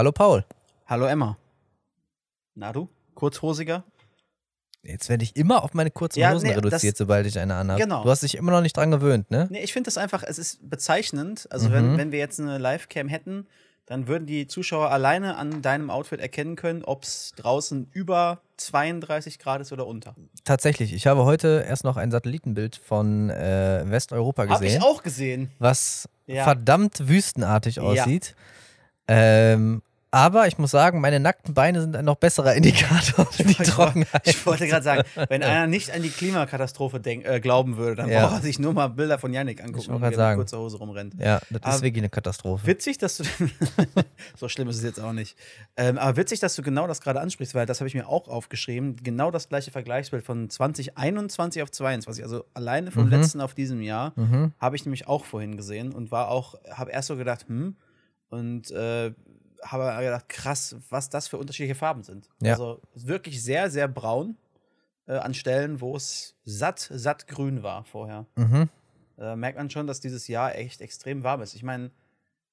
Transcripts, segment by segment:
Hallo Paul. Hallo Emma. Na du? Kurzhosiger? Jetzt werde ich immer auf meine kurzen Ja, Hosen nee, reduziert, das- sobald ich eine anhabe. Genau. Du hast dich immer noch nicht dran gewöhnt, ne? Nee, ich finde das einfach, es ist bezeichnend. Also, Mhm. wenn, wenn wir jetzt eine Livecam hätten, dann würden die Zuschauer alleine an deinem Outfit erkennen können, ob es draußen über 32 Grad ist oder unter. Tatsächlich. Ich habe heute erst noch ein Satellitenbild von äh, Westeuropa Habe gesehen, ich auch gesehen. was Ja. verdammt wüstenartig aussieht. Ähm, aber ich muss sagen, meine nackten Beine sind ein noch besserer Indikator für die Ich wollte- Trockenheit. Ich wollte gerade sagen, wenn einer nicht an die Klimakatastrophe denk, äh, glauben würde, dann Ja. braucht er sich nur mal Bilder von Yannick angucken, grad er mit kurzer Hose rumrennt. Ja, das ist Aber- wirklich eine Katastrophe. Witzig, dass du. so schlimm ist es jetzt auch nicht. Ähm, aber witzig, dass du genau das gerade ansprichst, weil das habe ich mir auch aufgeschrieben. Genau das gleiche Vergleichsbild von 2021 auf 22. Also alleine vom Mhm. letzten auf diesem Jahr Mhm. habe ich nämlich auch vorhin gesehen und war auch, habe erst so gedacht, hm, und äh, habe gedacht, krass, was das für unterschiedliche Farben sind. Ja. Also wirklich sehr, sehr braun äh, an Stellen, wo es satt, satt grün war vorher Mhm. äh, merkt man schon, dass dieses Jahr echt extrem warm ist. Ich meine,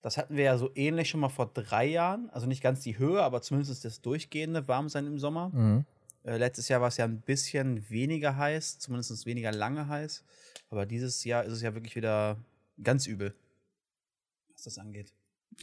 das hatten wir ja so ähnlich schon mal vor drei Jahren. Also nicht ganz die Höhe, aber zumindest das durchgehende Warmsein im Sommer. Mhm. Äh, letztes Jahr war es ja ein bisschen weniger heiß, zumindest weniger lange heiß. Aber dieses Jahr ist es ja wirklich wieder ganz übel, was das angeht.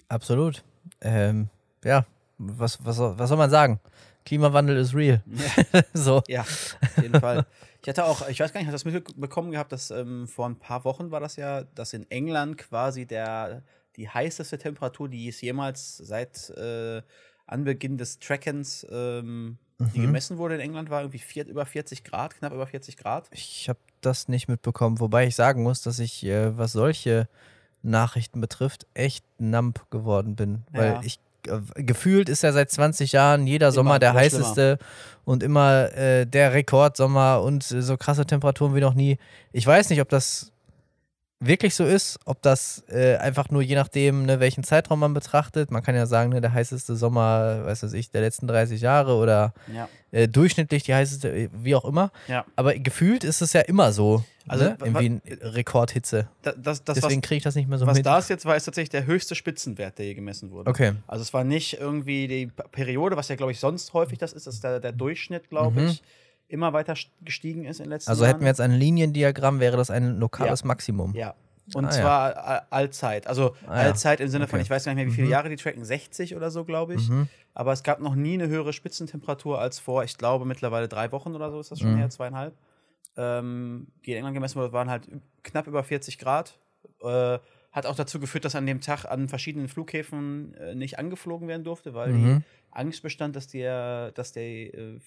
Absolut. Ähm, ja, was, was, soll- was soll man sagen? Klimawandel ist real. so. Ja, auf jeden Fall. Ich hatte auch, ich weiß gar nicht, hast du das mitbekommen gehabt, dass ähm, vor ein paar Wochen war das ja, dass in England quasi der, die heißeste Temperatur, die es jemals seit äh, Anbeginn des Trackens, ähm, die Mhm. gemessen wurde in England, war irgendwie vier, über 40 Grad, knapp über 40 Grad. Ich habe das nicht mitbekommen, wobei ich sagen muss, dass ich, äh, was solche Nachrichten betrifft, echt numb geworden bin. Weil Ja. ich äh, gefühlt ist ja seit 20 Jahren jeder Sommer der immer heißeste und immer äh, der Rekordsommer und äh, so krasse Temperaturen wie noch nie. Ich weiß nicht, ob das wirklich so ist, ob das äh, einfach nur je nachdem, ne, welchen Zeitraum man betrachtet. Man kann ja sagen, ne, der heißeste Sommer, weiß was ich, der letzten 30 Jahre oder Ja. äh, durchschnittlich die heißeste, äh, wie auch immer. Ja. Aber gefühlt ist es ja immer so. Also, ne? irgendwie ein Rekordhitze. Da, das, das, Deswegen was, kriege ich das nicht mehr so was mit. das jetzt war, ist tatsächlich der höchste Spitzenwert, der je gemessen wurde. Okay. Also es war nicht irgendwie die Periode, was ja, glaube ich, sonst häufig das ist, dass der, der Durchschnitt, glaube Mhm. ich, immer weiter st- gestiegen ist in den letzten Also Jahren. hätten wir jetzt ein Liniendiagramm, wäre das ein lokales Maximum. Ja. Und Ah, ja. zwar a- Allzeit. Also Ah, ja. Allzeit im Sinne von, Okay. ich weiß gar nicht mehr, wie viele Mhm. Jahre die tracken, 60 oder so, glaube ich. Mhm. Aber es gab noch nie eine höhere Spitzentemperatur als vor, ich glaube, mittlerweile drei Wochen oder so ist das schon Mhm. her, zweieinhalb. Ähm, die in England gemessen wurde, waren halt knapp über 40 Grad. Äh, hat auch dazu geführt, dass an dem Tag an verschiedenen Flughäfen äh, nicht angeflogen werden durfte, weil Mhm. die Angst bestand, dass, der, dass der, äh,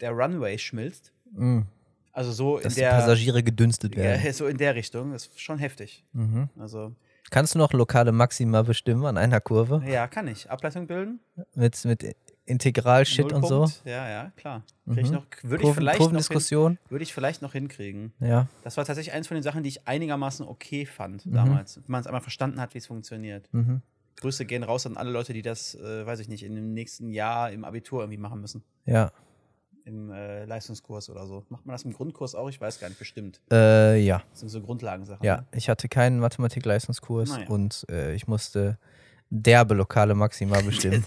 der Runway schmilzt. Mhm. Also so Dass in die der Passagiere gedünstet werden. ja, so in der Richtung. Das ist schon heftig. Mhm. Also, Kannst du noch lokale Maxima bestimmen an einer Kurve? ja, kann ich. Ableitung bilden. Mit, mit Integral-Shit und so? Ja, ja, klar. Krieg ich Mhm. noch, würde ich, Kurven, vielleicht noch hin, Kurvendiskussion? würde ich vielleicht noch hinkriegen. Ja. Das war tatsächlich eins von den Sachen, die ich einigermaßen okay fand Mhm. damals. Wenn man es einmal verstanden hat, wie es funktioniert. Mhm. Grüße gehen raus an alle Leute, die das, äh, weiß ich nicht, in dem nächsten Jahr im Abitur irgendwie machen müssen. Ja. Im äh, Leistungskurs oder so. Macht man das im Grundkurs auch? Ich weiß gar nicht, bestimmt. Äh, ja. Das sind so Grundlagensachen. Ja. ne? Ich hatte keinen Mathematik-Leistungskurs Naja. und äh, ich musste derbe lokale Maxima bestimmen.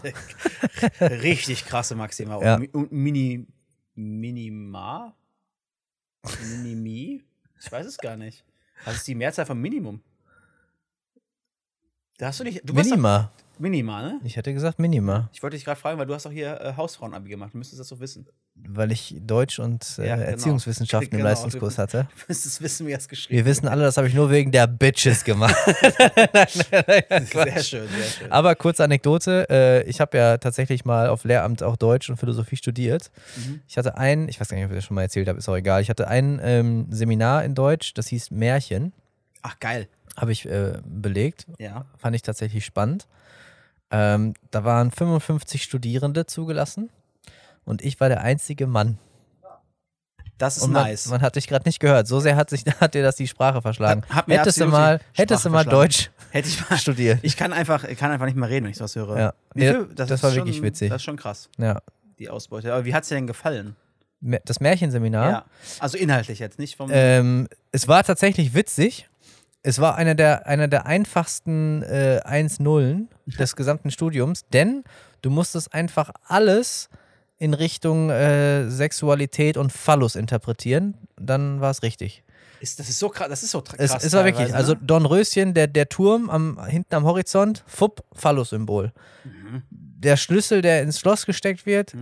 Richtig krasse Maxima. Ja. Und, Mi- und Mini. Minima? Minimi? Ich weiß es gar nicht. Was ist die Mehrzahl von Minimum? Da hast du nicht. Du doch- Minima. Minima, ne? Ich hätte gesagt Minima, Ich wollte dich gerade fragen, weil du hast doch hier äh, Hausfrauenabi gemacht. Du müsstest das doch wissen. weil ich Deutsch und äh, Ja, genau. Erziehungswissenschaften im Genau, Leistungskurs du- hatte. Du müsstest wissen, wie er es geschrieben Wir wissen alle, das habe ich nur wegen der Bitches gemacht. Sehr schön, sehr schön. Aber kurze Anekdote, äh, ich habe ja tatsächlich mal auf Lehramt auch Deutsch und Philosophie studiert. Mhm. Ich hatte ein, ich weiß gar nicht, ob ich das schon mal erzählt habe, ist auch egal. Ich hatte ein ähm, Seminar in Deutsch, das hieß Märchen, Ach, geil. habe ich äh, belegt, Ja. fand ich tatsächlich spannend. Ähm, da waren 55 Studierende zugelassen und ich war der einzige Mann. Das ist Und man, nice. man hat dich gerade nicht gehört. So sehr hat, sich, hat dir das die Sprache verschlagen. Hat- hat hättest du mal, hättest du mal Deutsch. Hätte ich mal. studiert. Ich kann einfach, kann einfach nicht mehr reden, wenn ich sowas höre. Ja. Nee, viel? das ist war schon, wirklich witzig. Das ist schon krass, Ja. die Ausbeute. Aber wie hat es dir denn gefallen? Das Märchenseminar. Ja. Also inhaltlich jetzt, nicht vom. Ähm, es war tatsächlich witzig. Es war einer der, einer der einfachsten äh, 1-Nullen des gesamten Studiums, denn du musstest einfach alles in Richtung äh, Sexualität und Phallus interpretieren. Dann war es richtig. Ist, das ist so krass, das ist so tra- Es, krass. es war wirklich, also ne? Dornröschen, der, der Turm am, hinten am Horizont, fupp, Phallus-Symbol. Mhm. Der Schlüssel, der ins Schloss gesteckt wird,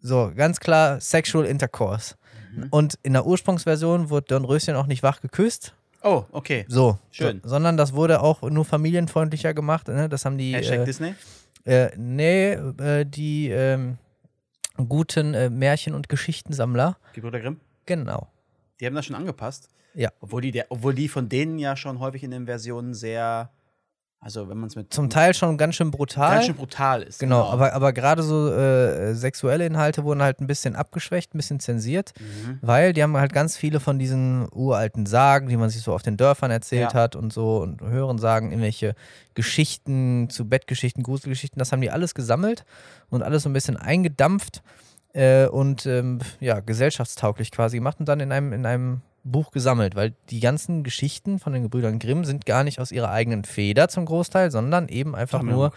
so, ganz klar Sexual Intercourse. Mhm. Und in der Ursprungsversion wurde Dornröschen auch nicht wach geküsst, Oh, okay. so, Schön. So, sondern das wurde auch nur familienfreundlicher gemacht. Ne? Das haben die, Hashtag äh, Disney. äh, nee, äh, die ähm, guten äh, Märchen- und Geschichtensammler, Gebrüder Grimm. genau. Die haben das schon angepasst. Ja. Obwohl die, der, obwohl die von denen ja schon häufig in den Versionen sehr, also wenn man es mit Zum Teil schon ganz schön brutal. ganz schön brutal ist. Genau, aber, aber gerade so äh, sexuelle Inhalte wurden halt ein bisschen abgeschwächt, ein bisschen zensiert, Mhm. weil die haben halt ganz viele von diesen uralten Sagen, die man sich so auf den Dörfern erzählt Ja. hat und so und hören sagen, irgendwelche Geschichten zu Bettgeschichten, Gruselgeschichten, das haben die alles gesammelt und alles so ein bisschen eingedampft äh, und ähm, ja, gesellschaftstauglich quasi gemacht und dann in einem, in einem Buch gesammelt, weil die ganzen Geschichten von den Gebrüdern Grimm sind gar nicht aus ihrer eigenen Feder zum Großteil, sondern eben einfach Sammlung. nur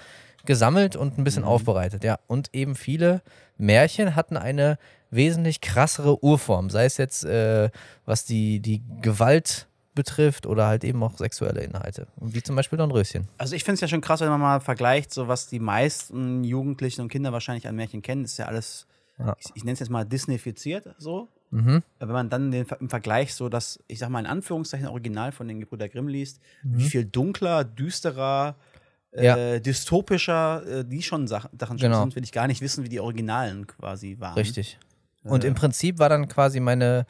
gesammelt und ein bisschen Mhm. aufbereitet, ja. Und eben viele Märchen hatten eine wesentlich krassere Urform, sei es jetzt, äh, was die, die Gewalt betrifft oder halt eben auch sexuelle Inhalte. Wie zum Beispiel Dornröschen. Also ich finde es ja schon krass, wenn man mal vergleicht, so was die meisten Jugendlichen und Kinder wahrscheinlich an Märchen kennen, ist ja alles, Ja. ich, ich nenne es jetzt mal Disneyfiziert, so. Mhm. Wenn man dann den, im Vergleich so das, ich sag mal in Anführungszeichen Original von den Gebrüder Grimm liest, Mhm. wie viel dunkler, düsterer, Ja. äh, dystopischer äh, die schon Sachen, Sachen schon Genau. sind, will ich gar nicht wissen, wie die Originalen quasi waren. Richtig. Und Äh. im Prinzip war dann quasi meine,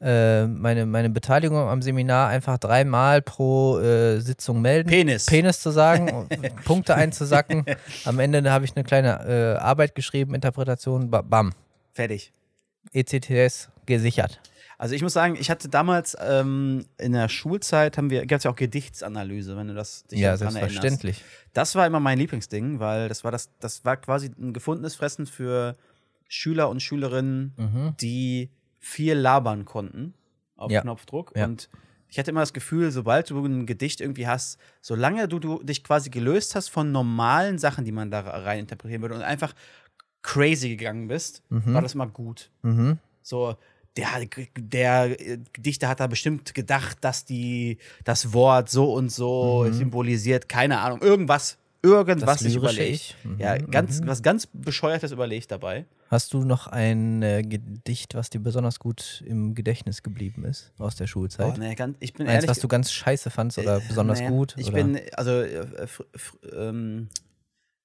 äh, meine, meine Beteiligung am Seminar einfach dreimal pro äh, Sitzung melden. Penis. Penis zu sagen, und Punkte einzusacken. Am Ende habe ich eine kleine äh, Arbeit geschrieben, Interpretation, ba- bam. Fertig. ECTS gesichert. Also ich muss sagen, ich hatte damals ähm, in der Schulzeit haben wir, gab es ja auch Gedichtsanalyse, wenn du das dich Ja, daran erinnerst. selbstverständlich. Das war immer mein Lieblingsding, weil das war das, das war quasi ein gefundenes Fressen für Schüler und Schülerinnen, Mhm. die viel labern konnten auf Ja. Knopfdruck. Ja. Und ich hatte immer das Gefühl, sobald du ein Gedicht irgendwie hast, solange du, du dich quasi gelöst hast von normalen Sachen, die man da rein interpretieren würde und einfach crazy gegangen bist, Mhm. war das immer gut. Mhm. So, der, der äh, Dichter hat da bestimmt gedacht, dass die das Wort so und so Mhm. symbolisiert, keine Ahnung, irgendwas, irgendwas Das sich überlegt. Mhm, Ja, ganz, mhm. was ganz bescheuertes überlegt dabei. Hast du noch ein äh, Gedicht, was dir besonders gut im Gedächtnis geblieben ist aus der Oh, Schulzeit? nee, ganz, ich bin Eins, ehrlich, was du ganz scheiße fandst oder äh, besonders nee, gut? Ich oder? bin, also, äh, fr fr ähm,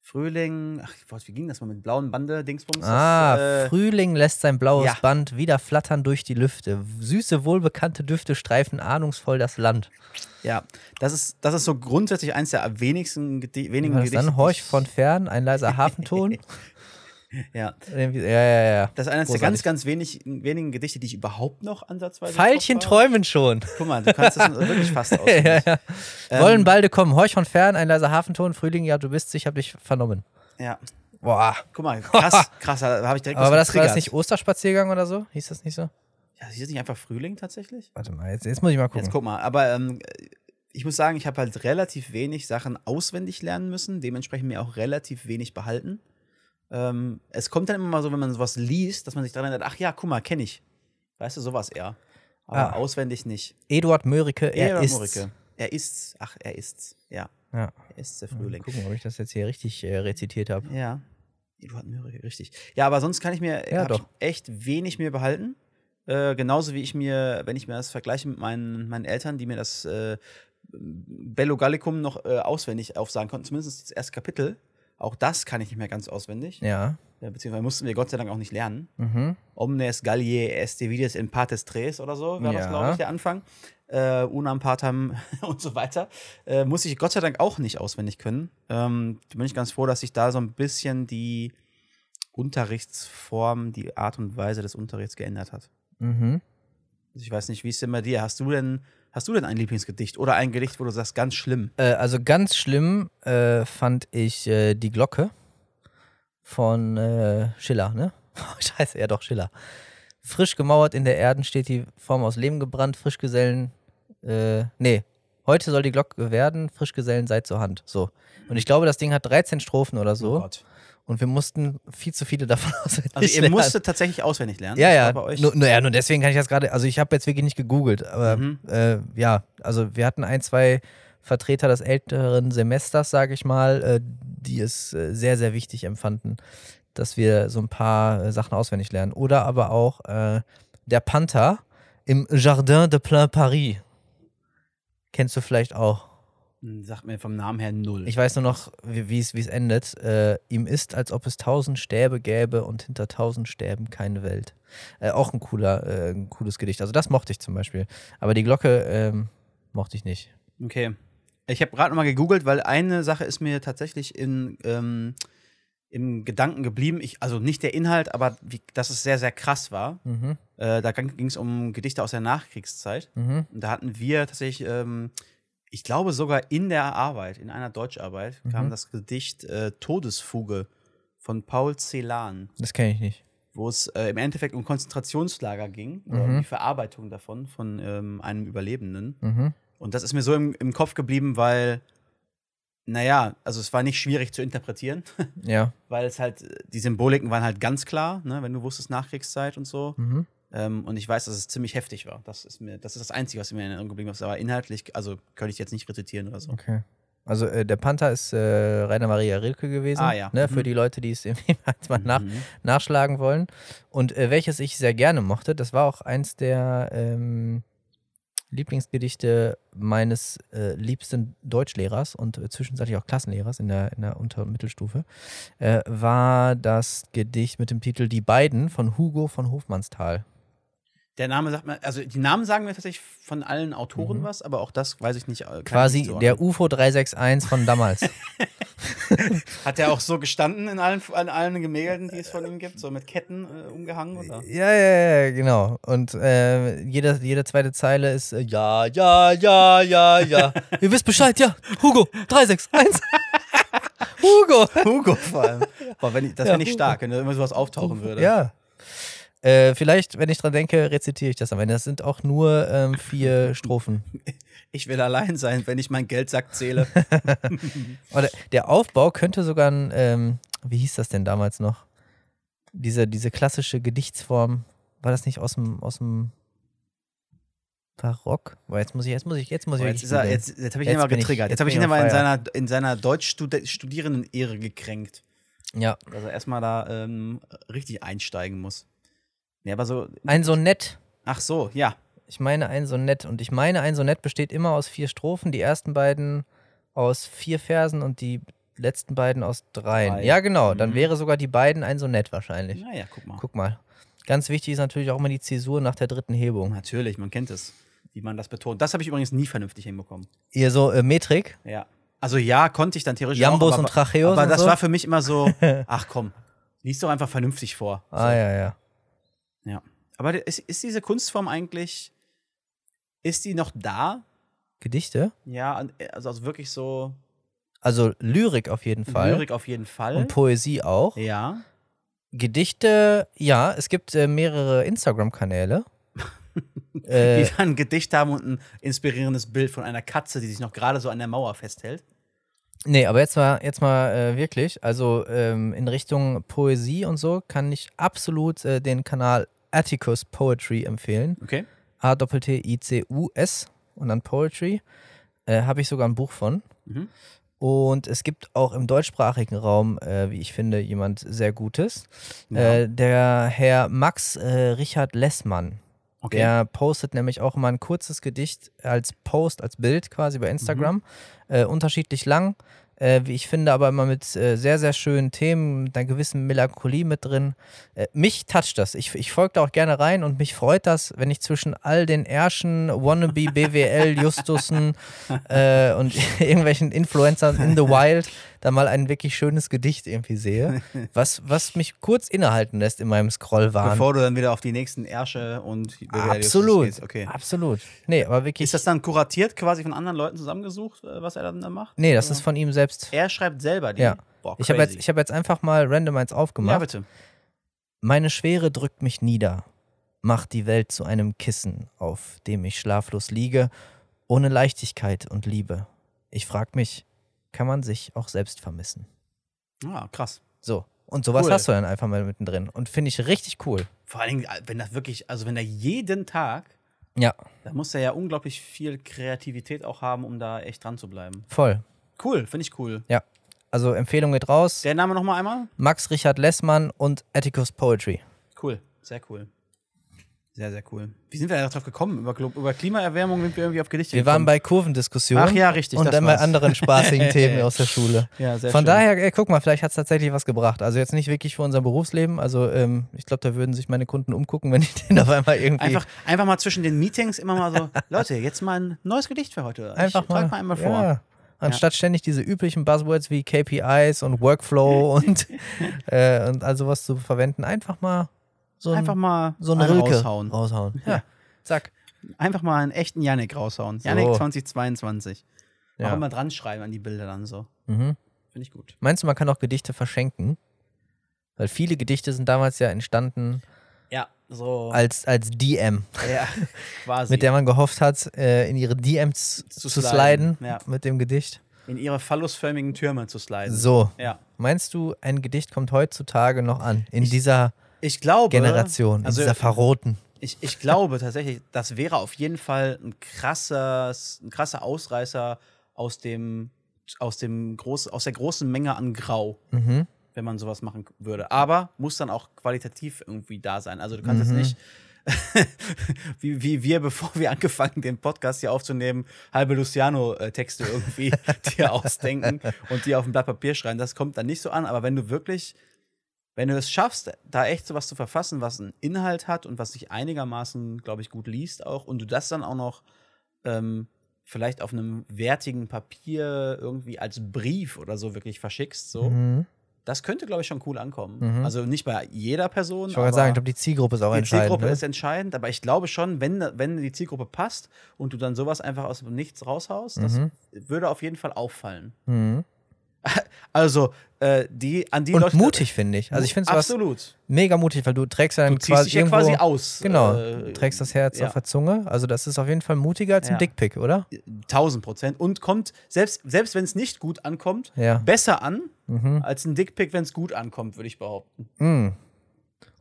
Frühling, ach, was, wie ging das mal mit blauen Bande, Dingsbums? Ah, das, äh, Frühling lässt sein blaues ja. Band wieder flattern durch die Lüfte. Süße, wohlbekannte Düfte streifen ahnungsvoll das Land. ja, das ist, das ist so grundsätzlich eins der wenigsten, wenigen Gedichte. dann horch von fern, ein leiser Hafenton. Ja, Irgendwie- ja, ja, ja. das ist eines der ganz, ganz wenig, wenigen Gedichte, die ich überhaupt noch ansatzweise. Pfeilchen träumen schon. Guck mal, du kannst das wirklich fast auswendig. ja, ja. Ähm, Wollen balde kommen. Horch von fern, ein leiser Hafenton. Frühling, ja, du bist, ich hab dich vernommen. Ja, Boah. guck mal, krass, krass, da habe ich direkt Aber was war das, war das nicht Osterspaziergang oder so? Hieß das nicht so? Ja, ist das nicht einfach Frühling tatsächlich? Warte mal, jetzt, jetzt muss ich mal gucken. Jetzt guck mal, aber ähm, ich muss sagen, ich habe halt relativ wenig Sachen auswendig lernen müssen, dementsprechend mir auch relativ wenig behalten. Ähm, es kommt dann immer mal so, wenn man sowas liest, dass man sich daran erinnert, ach ja, guck mal, kenne ich. Weißt du, sowas eher. Aber Ah. auswendig nicht. Eduard Mörike, er Eduard ist. Murike. Er ist's. Ach, er ist's. Ja, Ja. er ist der Mal Frühling. gucken, ob ich das jetzt hier richtig äh, rezitiert habe. Ja. Eduard Mörike, richtig. Ja, aber sonst kann ich mir Ja, doch. Echt wenig mir behalten. Äh, genauso wie ich mir, wenn ich mir das vergleiche mit meinen, meinen Eltern, die mir das äh, Bello Gallicum noch äh, auswendig aufsagen konnten, zumindest das erste Kapitel. Auch das kann ich nicht mehr ganz auswendig. Ja. Ja, beziehungsweise mussten wir Gott sei Dank auch nicht lernen. Mhm. Omnes Galliae est divides in partes tres oder so, wäre das, Ja. glaube ich, der Anfang. Äh, unam partam und so weiter. Äh, muss ich Gott sei Dank auch nicht auswendig können. Ähm, da bin ich ganz froh, dass sich da so ein bisschen die Unterrichtsform, die Art und Weise des Unterrichts geändert hat. Mhm. Also ich weiß nicht, wie ist denn bei dir? Hast du denn, hast du denn ein Lieblingsgedicht oder ein Gedicht, wo du sagst, ganz schlimm? Äh, also ganz schlimm äh, fand ich äh, die Glocke von äh, Schiller, ne? Scheiße, ja doch, Schiller. Frisch gemauert in der Erden steht die Form aus Lehm gebrannt, Frischgesellen, äh, nee, Heute soll die Glocke werden, Frischgesellen seid zur Hand. So. Und ich glaube, das Ding hat 13 Strophen oder so. Oh Gott. Und wir mussten viel zu viele davon auswendig Also ihr lernen. musstet tatsächlich auswendig lernen. Ja, ja. Bei euch. Nur, nur, ja, nur deswegen kann ich das gerade, also ich habe jetzt wirklich nicht gegoogelt, aber Mhm. äh, ja, also wir hatten ein, zwei Vertreter des älteren Semesters, sage ich mal, äh, die es äh, sehr, sehr wichtig empfanden, dass wir so ein paar äh, Sachen auswendig lernen. Oder aber auch äh, der Panther im Jardin de Plein Paris. Kennst du vielleicht auch? Sagt mir vom Namen her null. Ich weiß nur noch, wie es endet. Äh, ihm ist, als ob es tausend Stäbe gäbe und hinter tausend Stäben keine Welt. Äh, auch ein cooler, äh, ein cooles Gedicht. Also das mochte ich zum Beispiel. Aber die Glocke ähm, mochte ich nicht. Okay. Ich habe gerade noch mal gegoogelt, weil eine Sache ist mir tatsächlich in, ähm, im Gedanken geblieben. Ich, also nicht der Inhalt, aber wie, dass es sehr, sehr krass war. Mhm. Äh, da ging es um Gedichte aus der Nachkriegszeit. Mhm. Und da hatten wir tatsächlich, ähm, ich glaube sogar in der Arbeit, in einer Deutscharbeit, kam Mhm. das Gedicht äh, Todesfuge von Paul Celan, Das kenne ich nicht. wo es äh, im Endeffekt um Konzentrationslager ging, um Mhm. die Verarbeitung davon von ähm, einem Überlebenden. Mhm. Und das ist mir so im, im Kopf geblieben, weil, naja, also es war nicht schwierig zu interpretieren, Ja. weil es halt, die Symboliken waren halt ganz klar, ne, wenn du wusstest Nachkriegszeit und so. Ähm, und ich weiß, dass es ziemlich heftig war. Das ist mir, das ist das Einzige, was mir in Erinnerung geblieben ist. Aber inhaltlich, also könnte ich jetzt nicht rezitieren oder so. Okay. Also äh, der Panther ist äh, Rainer Maria Rilke gewesen. Ah, ja. Ne, Mhm. Für die Leute, die es irgendwie mal nach, Mhm. nachschlagen wollen. Und äh, welches ich sehr gerne mochte, das war auch eins der ähm, Lieblingsgedichte meines äh, liebsten Deutschlehrers und äh, zwischenzeitlich auch Klassenlehrers in der, in der Unter- und Mittelstufe, äh, war das Gedicht mit dem Titel Die beiden von Hugo von Hofmannsthal. Der Name sagt mir, also die Namen sagen mir tatsächlich von allen Autoren Mhm. was, aber auch das weiß ich nicht. äh, ich Quasi zuordnen. der UFO 361 von damals. Hat der auch so gestanden in allen, in allen Gemälden, die es von ihm gibt, so mit Ketten äh, umgehangen? Oder? Ja, ja, ja, genau. Und äh, jede, jede zweite Zeile ist äh, ja, ja, ja, ja, ja. Ihr wisst Bescheid, ja. Hugo, 361. Hugo. Hugo vor allem. Boah, wenn ich, das Ja, wäre nicht stark, wenn da immer sowas auftauchen würde. Ja. Äh, vielleicht, wenn ich dran denke, rezitiere ich das am Ende. Das sind auch nur ähm, vier Strophen. Ich will allein sein, wenn ich meinen Geldsack zähle. Oder der Aufbau könnte sogar ein, ähm, wie hieß das denn damals noch? Diese, diese klassische Gedichtsform, war das nicht aus dem, aus dem Barock? Boah, jetzt muss ich, jetzt muss ich, jetzt muss ich wirklich jetzt er, jetzt, jetzt habe ich ihn mal bin ich- getriggert. jetzt Jetzt, habe ich ihn mal in seiner, in seiner Deutsch-Studierenden-Ehre gekränkt. Ja. Dass er erstmal da ähm, richtig einsteigen muss. Nee, aber so. Ein Sonett. Ach so, ja. Ich meine ein Sonett. Und ich meine, ein Sonett besteht immer aus vier Strophen. Die ersten beiden aus vier Versen und die letzten beiden aus dreien. Drei. Ja, genau. Dann Mhm. wäre sogar die beiden ein Sonett wahrscheinlich. Naja, guck mal. Guck mal. Ganz wichtig ist natürlich auch immer die Zäsur nach der dritten Hebung. Natürlich, man kennt es, wie man das betont. Das habe ich übrigens nie vernünftig hinbekommen. Ihr so äh, Metrik, Ja. Also ja, konnte ich dann theoretisch Jambos auch, aber, und Tracheos aber und das so? war für mich immer so, ach komm, lies doch einfach vernünftig vor. So. Ah, ja, ja. Ja. Aber ist, ist diese Kunstform eigentlich, ist die noch da? Gedichte? Ja, also, also wirklich so Also Lyrik auf jeden Fall. Lyrik auf jeden Fall. Und Poesie auch. ja. Gedichte, ja, es gibt äh, mehrere Instagram-Kanäle. Die äh, dann ein Gedicht haben und ein inspirierendes Bild von einer Katze, die sich noch gerade so an der Mauer festhält. Nee, aber jetzt mal, jetzt mal äh, wirklich, also ähm, in Richtung Poesie und so kann ich absolut äh, den Kanal Atticus Poetry empfehlen. Okay. A-T-T-I-C-U-S und dann Poetry. Äh, Habe ich sogar ein Buch von. Mhm. Und es gibt auch im deutschsprachigen Raum, äh, wie ich finde, jemand sehr Gutes. Ja. Äh, der Herr Max äh, Richard Lessmann. Okay. Der postet nämlich auch immer ein kurzes Gedicht als Post, als Bild quasi bei Instagram. Mhm. Äh, unterschiedlich lang, äh, wie ich finde, aber immer mit äh, sehr, sehr schönen Themen, mit einer gewissen Melancholie mit drin. Äh, mich toucht das. Ich, ich folge da auch gerne rein und mich freut das, wenn ich zwischen all den Ärschen, Wannabe, BWL, Justussen äh, und irgendwelchen Influencern in the wild da mal ein wirklich schönes Gedicht irgendwie sehe, was, was mich kurz innehalten lässt in meinem Scrollwahn. Bevor du dann wieder auf die nächsten Ärsche und Absolut. gehst. Okay. Absolut. Nee, aber wirklich. Ist das dann kuratiert, quasi von anderen Leuten zusammengesucht, äh, was er dann da macht? nee, das Oder? ist von ihm selbst. Er schreibt selber die. Ja. Boah, Ich habe jetzt, ich hab jetzt einfach mal random eins ja, aufgemacht. bitte. Meine Schwere drückt mich nieder, macht die Welt zu einem Kissen, auf dem ich schlaflos liege ohne Leichtigkeit und Liebe. Ich frag mich, kann man sich auch selbst vermissen? Ah, krass. So. Und sowas Cool. hast du dann einfach mal mittendrin. Und finde ich richtig cool. Vor allen Dingen, wenn das wirklich, also wenn er jeden Tag, Ja, da muss er ja unglaublich viel Kreativität auch haben, um da echt dran zu bleiben. voll. Cool, finde ich cool. Ja. Also Empfehlung geht raus. Der Name nochmal einmal? Max Richard Lessmann und Atticus Poetry. Cool, sehr cool. Sehr, sehr cool. Wie sind wir da drauf gekommen? Über, über Klimaerwärmung sind wir irgendwie auf Gedichte Wir waren gekommen. bei Kurvendiskussionen. Ach ja, richtig, Und dann bei war's. anderen spaßigen Themen aus der Schule. Ja, sehr Von schön. daher, ey, guck mal, vielleicht hat es tatsächlich was gebracht. Also jetzt nicht wirklich für unser Berufsleben. Also ähm, ich glaube, da würden sich meine Kunden umgucken, wenn ich den auf einmal irgendwie Einfach, einfach mal zwischen den Meetings immer mal so, Leute, jetzt mal ein neues Gedicht für heute. einfach ich trag mal einmal vor. Ja. Anstatt ständig diese üblichen Buzzwords wie KPIs und Workflow und, äh, und all sowas zu verwenden, einfach mal so ein, Einfach mal so eine einen Rilke raushauen. raushauen. Ja. Ja. Zack. Einfach mal einen echten Yannick raushauen. So. Yannick 2022. Auch Ja. immer dran schreiben an die Bilder dann so. Mhm. Finde ich gut. Meinst du, man kann auch Gedichte verschenken? Weil viele Gedichte sind damals ja entstanden Ja, so. als, als DM, ja, quasi. mit der man gehofft hat, äh, in ihre DMs zu, Zu sliden, sliden, ja. mit dem Gedicht. in ihre phallusförmigen Türme zu sliden. So. Ja. Meinst du, ein Gedicht kommt heutzutage noch an? In dieser Ich glaube. Generation, also dieser verroten. ich, ich glaube tatsächlich, das wäre auf jeden Fall ein krasses, ein krasser Ausreißer aus dem, aus dem groß, aus der großen Menge an Grau, Mhm. wenn man sowas machen würde. Aber muss dann auch qualitativ irgendwie da sein. Also du kannst Mhm. jetzt nicht. wie, wie wir, bevor wir angefangen, den Podcast hier aufzunehmen, halbe Luciano-Texte irgendwie dir ausdenken und die auf ein Blatt Papier schreiben. Das kommt dann nicht so an, aber wenn du wirklich, wenn du es schaffst, da echt sowas zu verfassen, was einen Inhalt hat und was sich einigermaßen, glaube ich, gut liest auch und du das dann auch noch ähm, vielleicht auf einem wertigen Papier irgendwie als Brief oder so wirklich verschickst, so, Mhm. das könnte, glaube ich, schon cool ankommen. Mhm. Also nicht bei jeder Person. Ich wollte gerade sagen, ich glaube, die Zielgruppe ist auch die entscheidend. Zielgruppe ne? ist entscheidend, aber ich glaube schon, wenn, wenn die Zielgruppe passt und du dann sowas einfach aus dem Nichts raushaust, Mhm. das würde auf jeden Fall auffallen. Mhm. Also, äh, die, an die Und Leute. mutig, finde ich. Also ich finde es Absolut. mega mutig, weil du trägst ja Du dann ziehst quasi dich ja irgendwo, quasi aus. Genau, äh, du trägst das Herz ja. auf der Zunge. Also das ist auf jeden Fall mutiger als ein Ja. Dickpick, oder? 1000 Prozent. Und kommt, selbst, selbst wenn es nicht gut ankommt, Ja. besser an Mhm. als ein Dickpick, wenn es gut ankommt, würde ich behaupten. Mhm.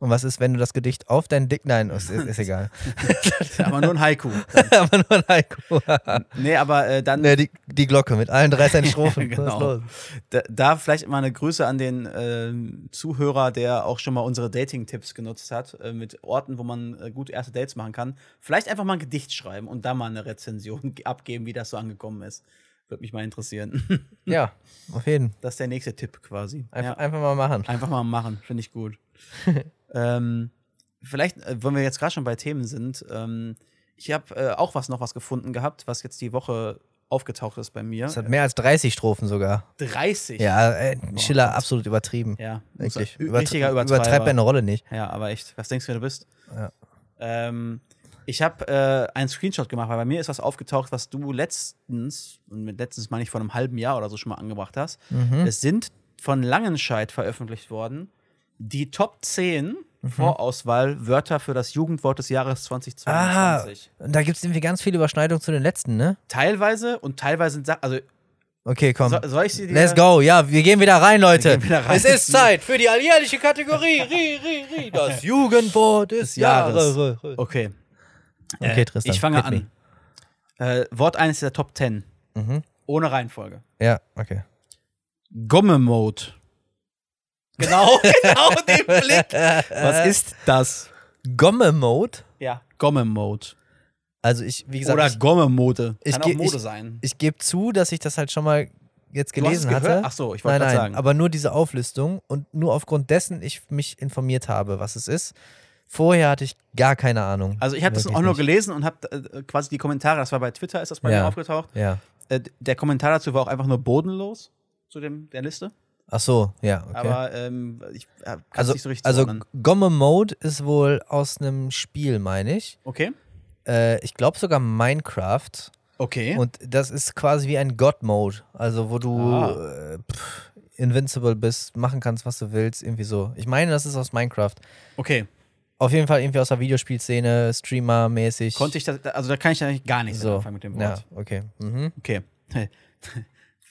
Und was ist, wenn du das Gedicht auf deinen Dick... Nein, ist, ist, ist egal. aber nur ein Haiku. aber nur ein Haiku. Nee, aber äh, dann ne, die, die Glocke mit allen 13 Strophen. Genau. Ist los? Da, da vielleicht mal eine Grüße an den ähm, Zuhörer, der auch schon mal unsere Dating-Tipps genutzt hat, äh, mit Orten, wo man äh, gut erste Dates machen kann. Vielleicht einfach mal ein Gedicht schreiben und da mal eine Rezension abgeben, wie das so angekommen ist. Würde mich mal interessieren. Ja, auf jeden. Das ist der nächste Tipp quasi. Einfach, Ja. einfach mal machen. Einfach mal machen, finde ich gut. Ähm, vielleicht, äh, wenn wir jetzt gerade schon bei Themen sind, ähm, ich habe äh, auch was noch was gefunden gehabt, was jetzt die Woche aufgetaucht ist bei mir. Es hat mehr als 30 Strophen sogar. 30. Ja, äh, Schiller Gott. absolut übertrieben. Ja, Wirklich. Ü- Übertrie- richtiger Übertreiber. Übertreibt eine Rolle nicht. Ja, aber echt. Was denkst du, wer du bist? Ja. Ähm, ich habe äh, einen Screenshot gemacht, weil bei mir ist was aufgetaucht, was du letztens, und mit letztens meine ich vor einem halben Jahr oder so schon mal angebracht hast. Mhm. Es sind von Langenscheid veröffentlicht worden die Top 10 Mhm. Vorauswahl Wörter für das Jugendwort des Jahres Aha, 2022. und da gibt es irgendwie ganz viele Überschneidungen zu den letzten, ne? Teilweise und teilweise sind Sachen, also Okay, komm. so, soll ich sie dir Let's go. Ja, wir gehen wieder rein, Leute. wieder rein. Es ist Zeit für die alljährliche Kategorie. Ri, ri, ri. Das Jugendwort des Des Jahres. Jahres. Okay. Okay, Äh, Tristan. Ich fange an. Äh, Wort 1 der Top 10. Mhm. Ohne Reihenfolge. Ja, okay. Gomme-Mode. Genau, genau den Blick. Was ist das? Gomme-Mode? Ja, Gomme-Mode. Also ich, wie gesagt, Oder ich, Gomme-Mode. ich Kann auch Mode ich- sein. ich gebe zu, dass ich das halt schon mal jetzt Du hast es gelesen hatte. Ach so, ich wollte nein, gerade sagen. aber nur diese Auflistung und nur aufgrund dessen ich mich informiert habe, was es ist. Vorher hatte ich gar keine Ahnung. Also ich habe das auch nur gelesen und habe äh, quasi die Kommentare, das war bei Twitter, ist das bei Ja. mir aufgetaucht. Ja. Äh, der Kommentar dazu war auch einfach nur bodenlos zu dem, der Liste. Ach so, ja, okay. Aber ähm, ich äh, kann es also, nicht so richtig also zuordnen. Gomme Mode ist wohl aus einem Spiel, meine ich. Okay. Äh, ich glaube sogar Minecraft. Okay. Und das ist quasi wie ein God-Mode. Also, wo du Ah. äh, pff, invincible bist, machen kannst, was du willst, irgendwie so. Ich meine, das ist aus Minecraft. okay. Auf jeden Fall irgendwie aus der Videospielszene, Streamer-mäßig. Konnte ich das, also da kann ich eigentlich gar nichts so. anfangen mit dem Ja, Wort. okay. Mhm. Okay.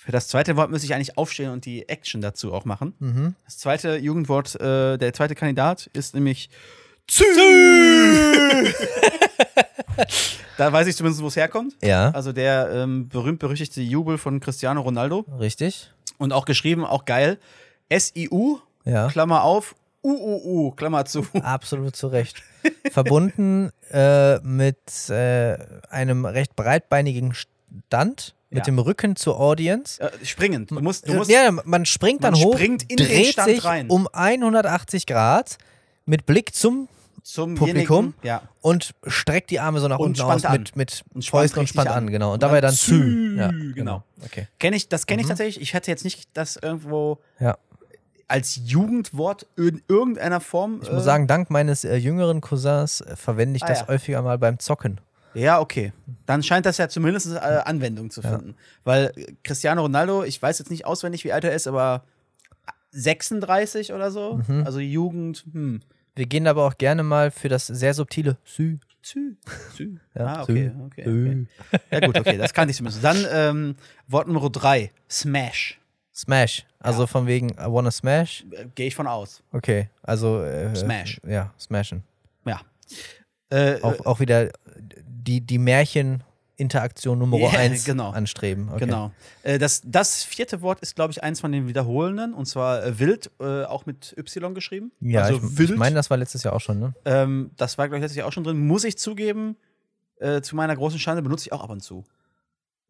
Für das zweite Wort müsste ich eigentlich aufstehen und die Action dazu auch machen. Mhm. Das zweite Jugendwort, äh, der zweite Kandidat ist nämlich Zü. da weiß ich zumindest, wo es herkommt. Ja, Also der ähm, berühmt-berüchtigte Jubel von Cristiano Ronaldo. richtig. Und auch geschrieben, auch geil. S-I-U, Ja. Klammer auf, U-U-U, Klammer zu. Absolut zu Recht. Verbunden äh, mit äh, einem recht breitbeinigen Stand, mit Ja. dem Rücken zur Audience. Äh, springend. Du musst, du musst ja, man springt dann man hoch, springt in den dreht Stand sich rein. um 180 Grad mit Blick zum zum Publikum. Ja. und streckt die Arme so nach Und unten aus an. mit, mit Und Fäusten und spannt an, an. genau. Und Und dabei dann. Zü, Ja, genau. Okay. Kenn ich, das Mhm. kenne ich tatsächlich. Ich hätte jetzt nicht das irgendwo Ja. als Jugendwort in irgendeiner Form. Ich muss sagen, dank meines äh, jüngeren Cousins äh, verwende ich Ah, das häufiger mal beim Zocken. Ja, okay. Dann scheint das ja zumindest äh, Anwendung zu finden. Weil äh, Cristiano Ronaldo, ich weiß jetzt nicht auswendig, wie alt er ist, aber 36 oder so. Mhm. Also Jugend, hm. Wir gehen aber auch gerne mal für das sehr subtile Sü. Zü, zü. Ja, ah, okay, Sü. okay, Sü. okay. Ja, gut, okay, das kannte ich zumindest. Dann ähm, Wort Nummer 3, Smash. Smash. Also von wegen I wanna smash. Äh, Gehe ich von aus. Okay, also äh, Smash. Ja, smashen. Ja. Äh, Auch, auch wieder die, die Märchen-Interaktion Nummer Ja, 1 genau. anstreben. Okay. Genau. Äh, das, das vierte Wort ist, glaube ich, eins von den wiederholenden, und zwar äh, wild, äh, auch mit Y geschrieben. Ja, also ich, wild. ich meine, das war letztes Jahr auch schon, ne? ähm, das war, glaube ich, letztes Jahr auch schon drin. Muss ich zugeben, zu meiner großen Schande benutze ich auch ab und zu.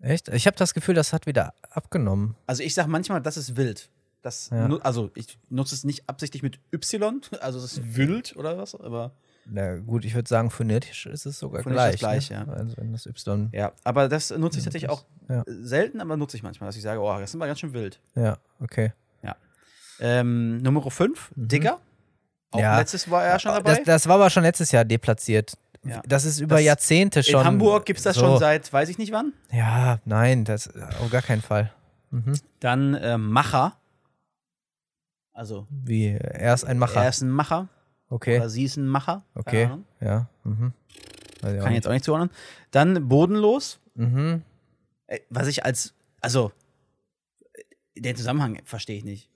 Echt? Ich habe das Gefühl, das hat wieder abgenommen. Also ich sage manchmal, das ist wild. Das Ja. also ich nutze es nicht absichtlich mit Y, also es ist wild oder was, aber Na gut, ich würde sagen, phonetisch ist es sogar Phonetisch gleich. gleich, ne? ja. Also wenn das Y. ja. Aber das nutze ich tatsächlich auch ja. selten, aber nutze ich manchmal, dass ich sage, oh, das ist mal ganz schön wild. Ja, okay. Ähm, Nummer 5, Digger. Auch Mhm. Ja. letztes war er schon dabei. Das, das war aber schon letztes Jahr deplatziert. Ja. Das ist über Das- Jahrzehnte schon. In Hamburg gibt es das so. schon seit weiß ich nicht wann. Ja, nein, das auf gar keinen Fall. Mhm. Dann äh, Macher. Also Wie, er ist ein Macher. er ist ein Macher okay, oder sie ist ein Macher. Okay, ja. Mhm. Auch Kann ich jetzt auch nicht zuordnen. Dann bodenlos. Mhm. Äh, Was ich als, also den Zusammenhang verstehe ich nicht.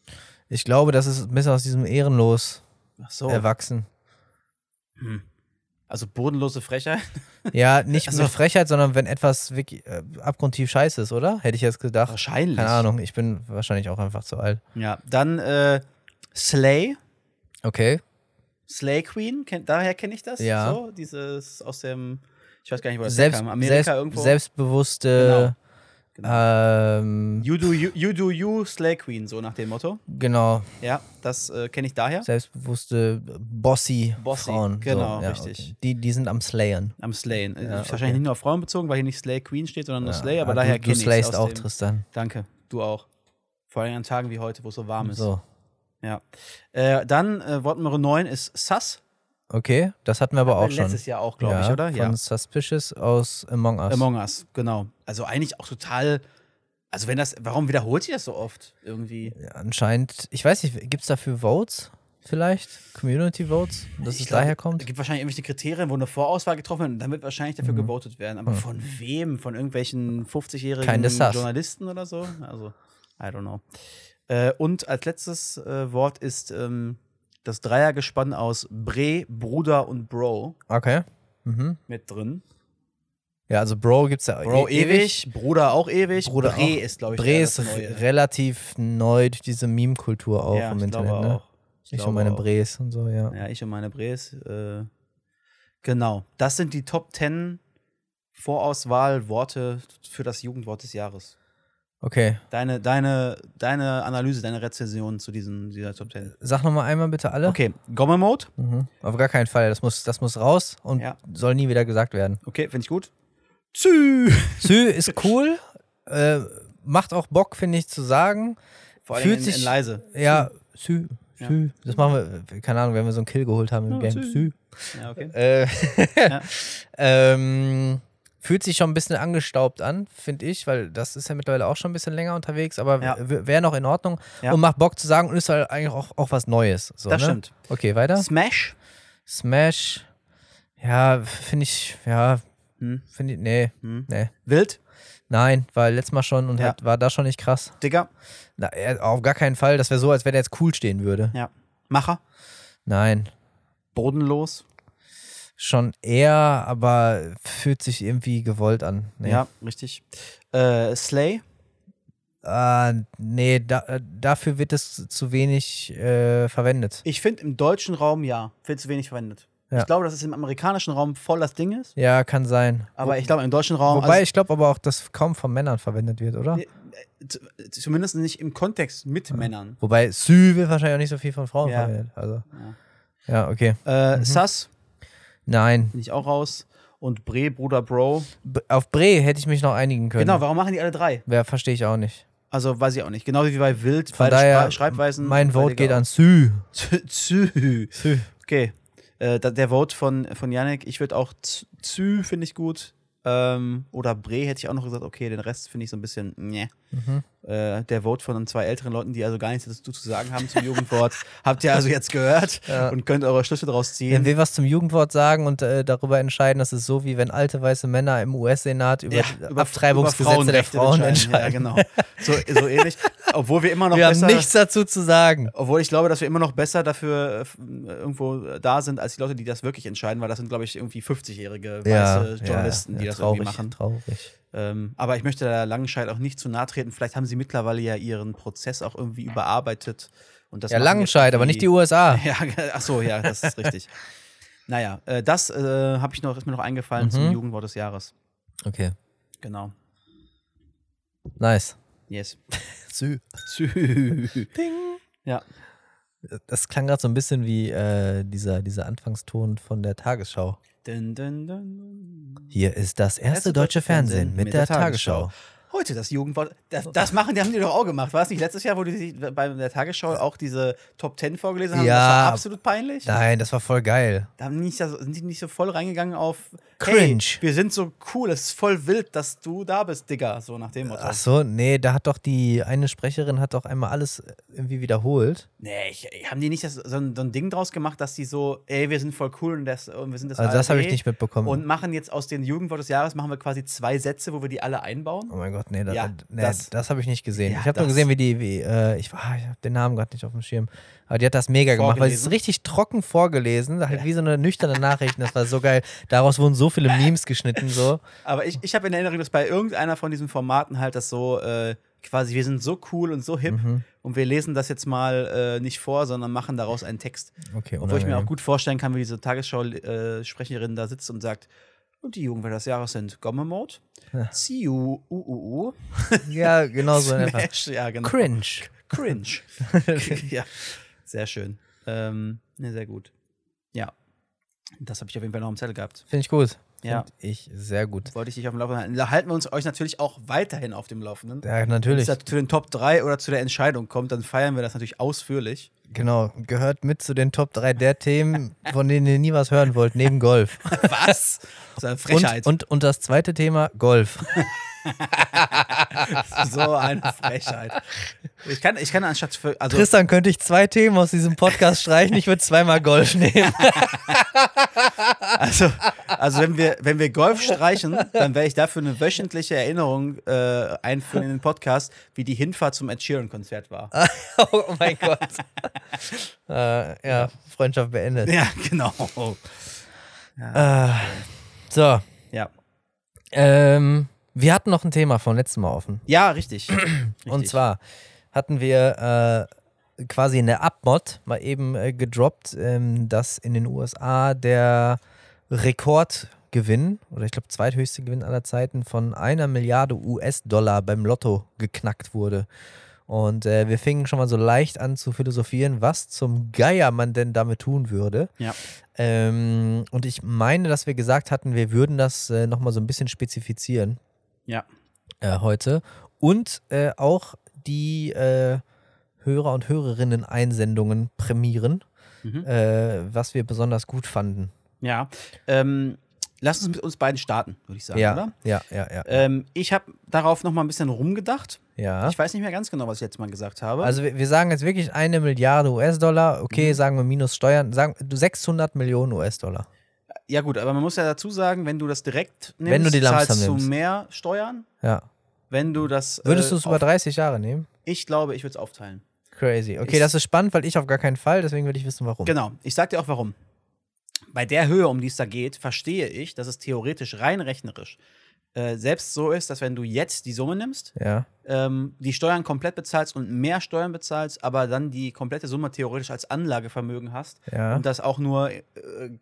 Ich glaube, das ist ein bisschen aus diesem Ehrenlos so. erwachsen. Hm. Also bodenlose Frechheit. Ja, nicht Also- mit Frechheit, sondern wenn etwas wirklich äh, abgrundtief scheiße ist, oder? Hätte ich jetzt gedacht. Wahrscheinlich. Keine Ahnung, ich bin wahrscheinlich auch einfach zu alt. Ja. Dann äh, Slay. Okay. Slay Queen. Kennt, daher kenne ich das. Ja. So, dieses aus dem, ich weiß gar nicht, wo das Selbst, herkam. Amerika selbst, irgendwo. Selbstbewusste. Genau. Ähm, You do you, you do you, Slay Queen, so nach dem Motto. genau. Ja, das äh, kenne ich daher. Selbstbewusste, bossy, Bossy, Frauen. genau, ja, richtig. okay. Die, die sind am Slayen. Am Slayen. Äh, Ja, Wahrscheinlich okay. nicht nur auf Frauen bezogen, weil hier nicht Slay Queen steht, sondern nur Slay, aber ah, daher du, kenne du ich slayst es auch, dem, Tristan. Danke, du auch. Vor allem an Tagen wie heute, wo es so warm ist. So. Ja. Äh, dann äh, Wort Nummer 9 ist Sus. Okay, das hatten wir aber auch schon. Letztes Jahr auch, glaube ja, ich, oder? Von Suspicious aus Among Us. Among Us, genau. Also eigentlich auch total. Also wenn das, warum wiederholt sich das so oft irgendwie? Ja, anscheinend, ich weiß nicht, gibt es dafür Votes vielleicht? Community Votes? Dass Ich es glaub, daher Es kommt? gibt wahrscheinlich irgendwelche Kriterien, wo eine Vorauswahl getroffen wird und dann wird wahrscheinlich dafür gewotet werden. Aber von wem? Von irgendwelchen 50-jährigen Keine Sus. Journalisten oder so? Also, I don't know. Äh, und als letztes äh, Wort ist ähm, das Dreiergespann aus Bre, Bruder und Bro Okay. Mhm. mit drin. Ja, also Bro gibt es ja Bro e- ewig, Bruder auch ewig, Bruder Bre auch. ist, glaube ich, Bre ist Neue. relativ neu durch diese Meme-Kultur auch ja, im ich Internet. glaube Ne? auch. Ich Ich glaube und meine auch. Bres und so, ja. Ja, ich und meine Bres. Äh, genau. Das sind die Top 10 Vorauswahl-Worte für das Jugendwort des Jahres. Okay. Deine, deine, deine Analyse, deine Rezension zu diesen, dieser Top 10. Sag nochmal einmal bitte alle. Okay, Gomme Mode. Mhm. Auf gar keinen Fall. Das muss, das muss raus und Ja. soll nie wieder gesagt werden. Okay, finde ich gut. Zü. Sü ist cool. Äh, macht auch Bock, finde ich, zu sagen. Vor allem Fühlt in, sich- in leise. Ja, Sü. Ja. Sü. Das machen wir, keine Ahnung, wenn wir so einen Kill geholt haben im Ja, Game. Sü. Sü. Ja, okay. Äh, Ja. ähm, fühlt sich schon ein bisschen angestaubt an, finde ich, weil das ist ja mittlerweile auch schon ein bisschen länger unterwegs, aber Ja. wäre noch in Ordnung Ja. und macht Bock zu sagen und ist halt eigentlich auch, auch was Neues. So, Das ne? stimmt. Okay, weiter. Smash. Smash, ja, finde ich, ja, Hm. finde ich, nee, Hm. nee. Wild, Nein, war letztes Mal schon und Ja. hat, war da schon nicht krass. Digger, Na, auf gar keinen Fall. Das wäre so, als wenn er jetzt cool stehen würde. ja. Macher, Nein. bodenlos. Schon eher, aber fühlt sich irgendwie gewollt an. Nee. Ja, richtig. Äh, Slay, Ah, nee, da, äh, dafür wird es zu wenig äh, verwendet. ich finde im deutschen Raum ja, viel zu wenig verwendet. Ja. Ich glaube, dass es im amerikanischen Raum voll das Ding ist, Ja, kann sein. aber ich glaube im deutschen Raum, Wobei also, ich glaube aber auch, dass kaum von Männern verwendet wird, oder? Nee. z- zumindest nicht im Kontext mit Männern. Wobei Sü wird wahrscheinlich auch nicht so viel von Frauen Ja. verwendet. Also, ja, okay. Äh, Mhm. Sass, Nein. bin ich auch raus. Und Bre, Bruder, Bro. B auf Bre hätte ich mich noch einigen können. Genau, warum machen die alle drei? Wer verstehe ich auch nicht. Also weiß ich auch nicht. Genauso wie bei Wild, Von daher, Schreibweisen. mein Vote geht an Sü. Zü. Sü. Okay. Äh, der Vote von, von Yannick, ich würde auch Zü, finde ich gut. Ähm, oder Bre hätte ich auch noch gesagt, okay, den Rest finde ich so ein bisschen, ne. Äh, der Vote von zwei älteren Leuten, die also gar nichts dazu zu sagen haben zum Jugendwort, habt ihr also jetzt gehört Ja. und könnt eure Schlüsse daraus Wenn ziehen. wir was zum Jugendwort sagen und äh, darüber entscheiden, das ist so, wie wenn alte weiße Männer im US-Senat über, Ja, die Abtreibungsgesetze der Frauenrechte Frauen entscheiden. Ja, genau. So, so ähnlich. Obwohl wir immer noch Wir besser. haben nichts dazu zu sagen. Obwohl ich glaube, dass wir immer noch besser dafür äh, irgendwo da sind, als die Leute, die das wirklich entscheiden, weil das sind, glaube ich, irgendwie 50-jährige weiße Journalisten, die das traurig, irgendwie machen. Traurig. Ähm, aber ich möchte der Langenscheid auch nicht zu nahe treten. Vielleicht haben sie mittlerweile ja ihren Prozess auch irgendwie überarbeitet. Und das Ja, Langenscheid, aber nicht die USA. Ja, ach so, ja, das ist richtig. Naja, äh, das äh, ich noch, ist mir noch eingefallen zum Mhm. Jugendwort des Jahres. Okay, Genau. nice. Yes. Sü. Ding. Ja. Das klang gerade so ein bisschen wie äh, dieser, dieser Anfangston von der Tagesschau. Dun, dun, dun. Hier ist das erste deutsche Fernsehen mit der Tagesschau. Heute das Jugendwort. Das, das machen, die haben die doch auch gemacht. War es nicht letztes Jahr, wo die bei der Tagesschau auch diese Top Ten vorgelesen haben? Ja. Das war absolut peinlich. Nein, das war voll geil. Da haben nicht, sind die nicht so voll reingegangen auf Cringe. Hey, wir sind so cool, es ist voll wild, dass du da bist, Digga. So nach dem Motto. Ach so, nee, da hat doch die eine Sprecherin hat doch einmal alles irgendwie wiederholt. Nee, ich, haben die nicht das, so, ein, so ein Ding draus gemacht, dass die so, ey, wir sind voll cool und, das, und wir sind das Also das habe ich ARD nicht mitbekommen. Und machen jetzt aus den Jugendwort des Jahres, machen wir quasi zwei Sätze, wo wir die alle einbauen. Oh mein Gott, nee, das, Ja, nee, das- das, habe ich nicht gesehen. Ja, ich habe nur gesehen, wie die, wie, äh, ich, ah, ich habe den Namen gerade nicht auf dem Schirm. Aber die hat das mega gemacht, weil sie es Vorgelesen? richtig trocken vorgelesen, halt wie so eine nüchterne Nachricht. Das war so geil. Daraus wurden so viele Memes geschnitten, so. Aber ich, ich habe in Erinnerung, dass bei irgendeiner von diesen Formaten halt das so äh, quasi, wir sind so cool und so hip Mhm. und wir lesen das jetzt mal äh, nicht vor, sondern machen daraus einen Text. Okay, Obwohl ich mir auch gut vorstellen kann, wie diese Tagesschau-Sprecherin da sitzt und sagt, und die Jugendwörter des Jahres sind Gomme Mode, Ja. Ziu, u, u, u, Ja, genau so. Smash, ja, genau. Cringe. Cringe. ja, sehr schön. Ähm, ne, sehr gut. Ja. Das habe ich auf jeden Fall noch im Zettel gehabt. Finde ich gut. Ja. Finde ich sehr gut. Wollte ich dich auf dem Laufenden halten. Da halten wir uns euch natürlich auch weiterhin auf dem Laufenden. Ja, Wenn natürlich. es da zu den Top 3 oder zu der Entscheidung kommt, dann feiern wir das natürlich ausführlich. Genau. Gehört mit zu den Top 3 der Themen, von denen ihr nie was hören wollt, neben Golf. Was? Das ist eine Frechheit. Und, und, und das zweite Thema, Golf. so eine Frechheit. Ich kann, ich kann anstatt für. Also, Tristan, könnte ich zwei Themen aus diesem Podcast streichen? Ich würde zweimal Golf nehmen. also, also wenn, wir, wenn wir Golf streichen, dann werde ich dafür eine wöchentliche Erinnerung äh, einführen in den Podcast, wie die Hinfahrt zum Ed Sheeran-Konzert war. oh mein Gott. äh, ja, Freundschaft beendet. Ja, genau. Äh, so, Ja. ähm, wir hatten noch ein Thema von letztem Mal offen. Ja, richtig. Und Richtig. zwar hatten wir äh, quasi in der Abmod mal eben äh, gedroppt, ähm, dass in den USA der Rekordgewinn oder ich glaube zweithöchste Gewinn aller Zeiten von einer Milliarde US-Dollar beim Lotto geknackt wurde. Und äh, wir fingen schon mal so leicht an zu philosophieren, was zum Geier man denn damit tun würde. Ja. Ähm, und ich meine, dass wir gesagt hatten, wir würden das äh, nochmal so ein bisschen spezifizieren Ja. äh, heute und äh, auch die äh, Hörer und Hörerinnen Einsendungen prämieren, Mhm. äh, was wir besonders gut fanden. Ja. Ähm, lass uns mit uns beiden starten, würde ich sagen, ja, oder? ja, ja, ja, Ähm, ich habe darauf noch mal ein bisschen rumgedacht. ja. Ich weiß nicht mehr ganz genau, was ich jetzt mal gesagt habe. Also wir, wir sagen jetzt wirklich eine Milliarde US-Dollar. Okay, Mhm. sagen wir minus Steuern. Sagen du 600 Millionen US-Dollar. ja gut, aber man muss ja dazu sagen, wenn du das direkt nimmst, Wenn du die zahlst du nimmst. mehr Steuern. Ja. Wenn du das Würdest äh, du es über auf- 30 Jahre nehmen? Ich glaube, ich würde es aufteilen. Crazy. Okay, Ich- das ist spannend, weil ich auf gar keinen Fall. Deswegen will ich wissen, warum. Genau, ich sag dir auch warum. Bei der Höhe, um die es da geht, verstehe ich, dass es theoretisch rein rechnerisch äh, selbst so ist, dass wenn du jetzt die Summe nimmst, Ja. ähm, die Steuern komplett bezahlst und mehr Steuern bezahlst, aber dann die komplette Summe theoretisch als Anlagevermögen hast Ja. und das auch nur äh,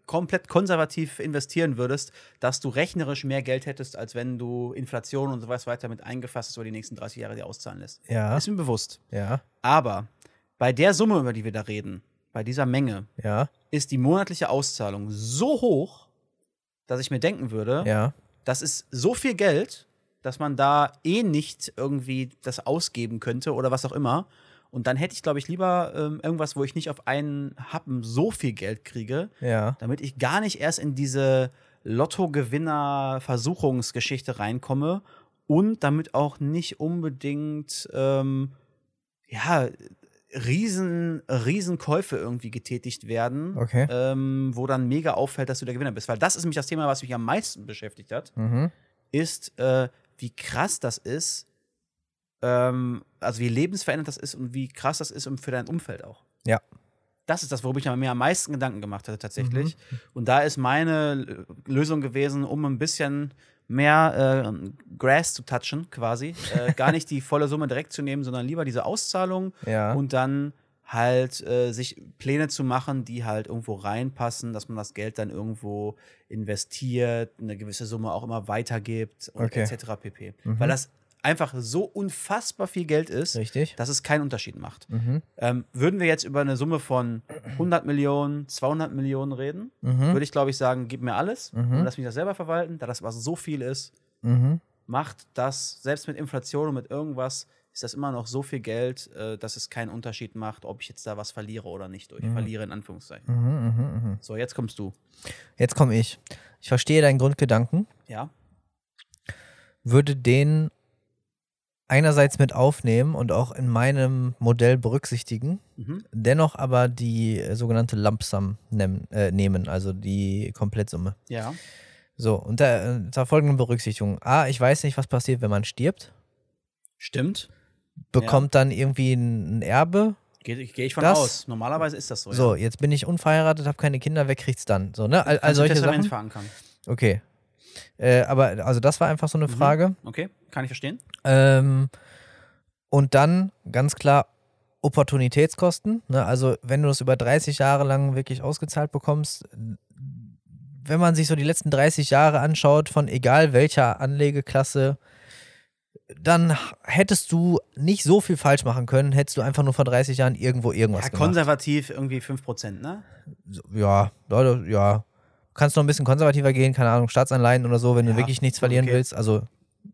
komplett konservativ investieren würdest, dass du rechnerisch mehr Geld hättest, als wenn du Inflation und so was weiter mit eingefasst hast über die nächsten 30 Jahre dir auszahlen lässt. Ja. Ist mir bewusst. Ja. Aber bei der Summe, über die wir da reden, bei dieser Menge, Ja. ist die monatliche Auszahlung so hoch, dass ich mir denken würde, Ja. das ist so viel Geld, dass man da eh nicht irgendwie das ausgeben könnte oder was auch immer. Und dann hätte ich, glaube ich, lieber ähm, irgendwas, wo ich nicht auf einen Happen so viel Geld kriege, Ja. damit ich gar nicht erst in diese Lottogewinner-Versuchungsgeschichte reinkomme und damit auch nicht unbedingt ähm, ja, riesen, riesen Käufe irgendwie getätigt werden, Okay. ähm, wo dann mega auffällt, dass du der Gewinner bist. Weil das ist nämlich das Thema, was mich am meisten beschäftigt hat, Mhm. ist, äh, wie krass das ist, ähm, also wie lebensverändernd das ist und wie krass das ist für dein Umfeld auch. Ja. Das ist das, worüber ich mir am meisten Gedanken gemacht hatte, tatsächlich. Und da ist meine Lösung gewesen, um ein bisschen mehr äh, Grass zu touchen, quasi. Äh, gar nicht die volle Summe direkt zu nehmen, sondern lieber diese Auszahlung Ja. und dann halt äh, sich Pläne zu machen, die halt irgendwo reinpassen, dass man das Geld dann irgendwo investiert, eine gewisse Summe auch immer weitergibt und Okay. etc. pp. Weil das einfach so unfassbar viel Geld ist, Richtig. dass es keinen Unterschied macht. Mhm. Ähm, würden wir jetzt über eine Summe von 100 Millionen, 200 Millionen reden, Mhm. würde ich glaube ich sagen, gib mir alles Mhm. und lass mich das selber verwalten, da das was so viel ist, Mhm. macht das, selbst mit Inflation und mit irgendwas, ist das immer noch so viel Geld, äh, dass es keinen Unterschied macht, ob ich jetzt da was verliere oder nicht. Durch verliere in Anführungszeichen. Mhm. Mhm. Mhm. So, jetzt kommst du. Jetzt komme ich. Ich verstehe deinen Grundgedanken. Ja. würde den einerseits mit aufnehmen und auch in meinem Modell berücksichtigen, Mhm. dennoch aber die äh, sogenannte Lump Sum nehmen, äh, nehmen, also die Komplettsumme. Ja. So, unter, unter folgenden Berücksichtigungen. A, ich weiß nicht, was passiert, wenn man stirbt. Stimmt. Bekommt dann irgendwie ein ein Erbe. Gehe geh ich von Das- aus. Normalerweise ist das so. So, jetzt bin ich unverheiratet, habe keine Kinder, wer kriegt's dann? So, ne? All, all solche Sachen. verankern. Okay. Äh, aber also das war einfach so eine Mhm. Frage. Okay, kann ich verstehen. Ähm, und dann ganz klar Opportunitätskosten. Ne? Also wenn du das über 30 Jahre lang wirklich ausgezahlt bekommst, wenn man sich so die letzten 30 Jahre anschaut, von egal welcher Anlegeklasse, dann hättest du nicht so viel falsch machen können, hättest du einfach nur vor 30 Jahren irgendwo irgendwas Ja, gemacht. konservativ irgendwie 5%, ne? Ja, ja. Du kannst noch ein bisschen konservativer gehen, keine Ahnung, Staatsanleihen oder so, wenn Ja, du wirklich nichts verlieren okay. willst. Also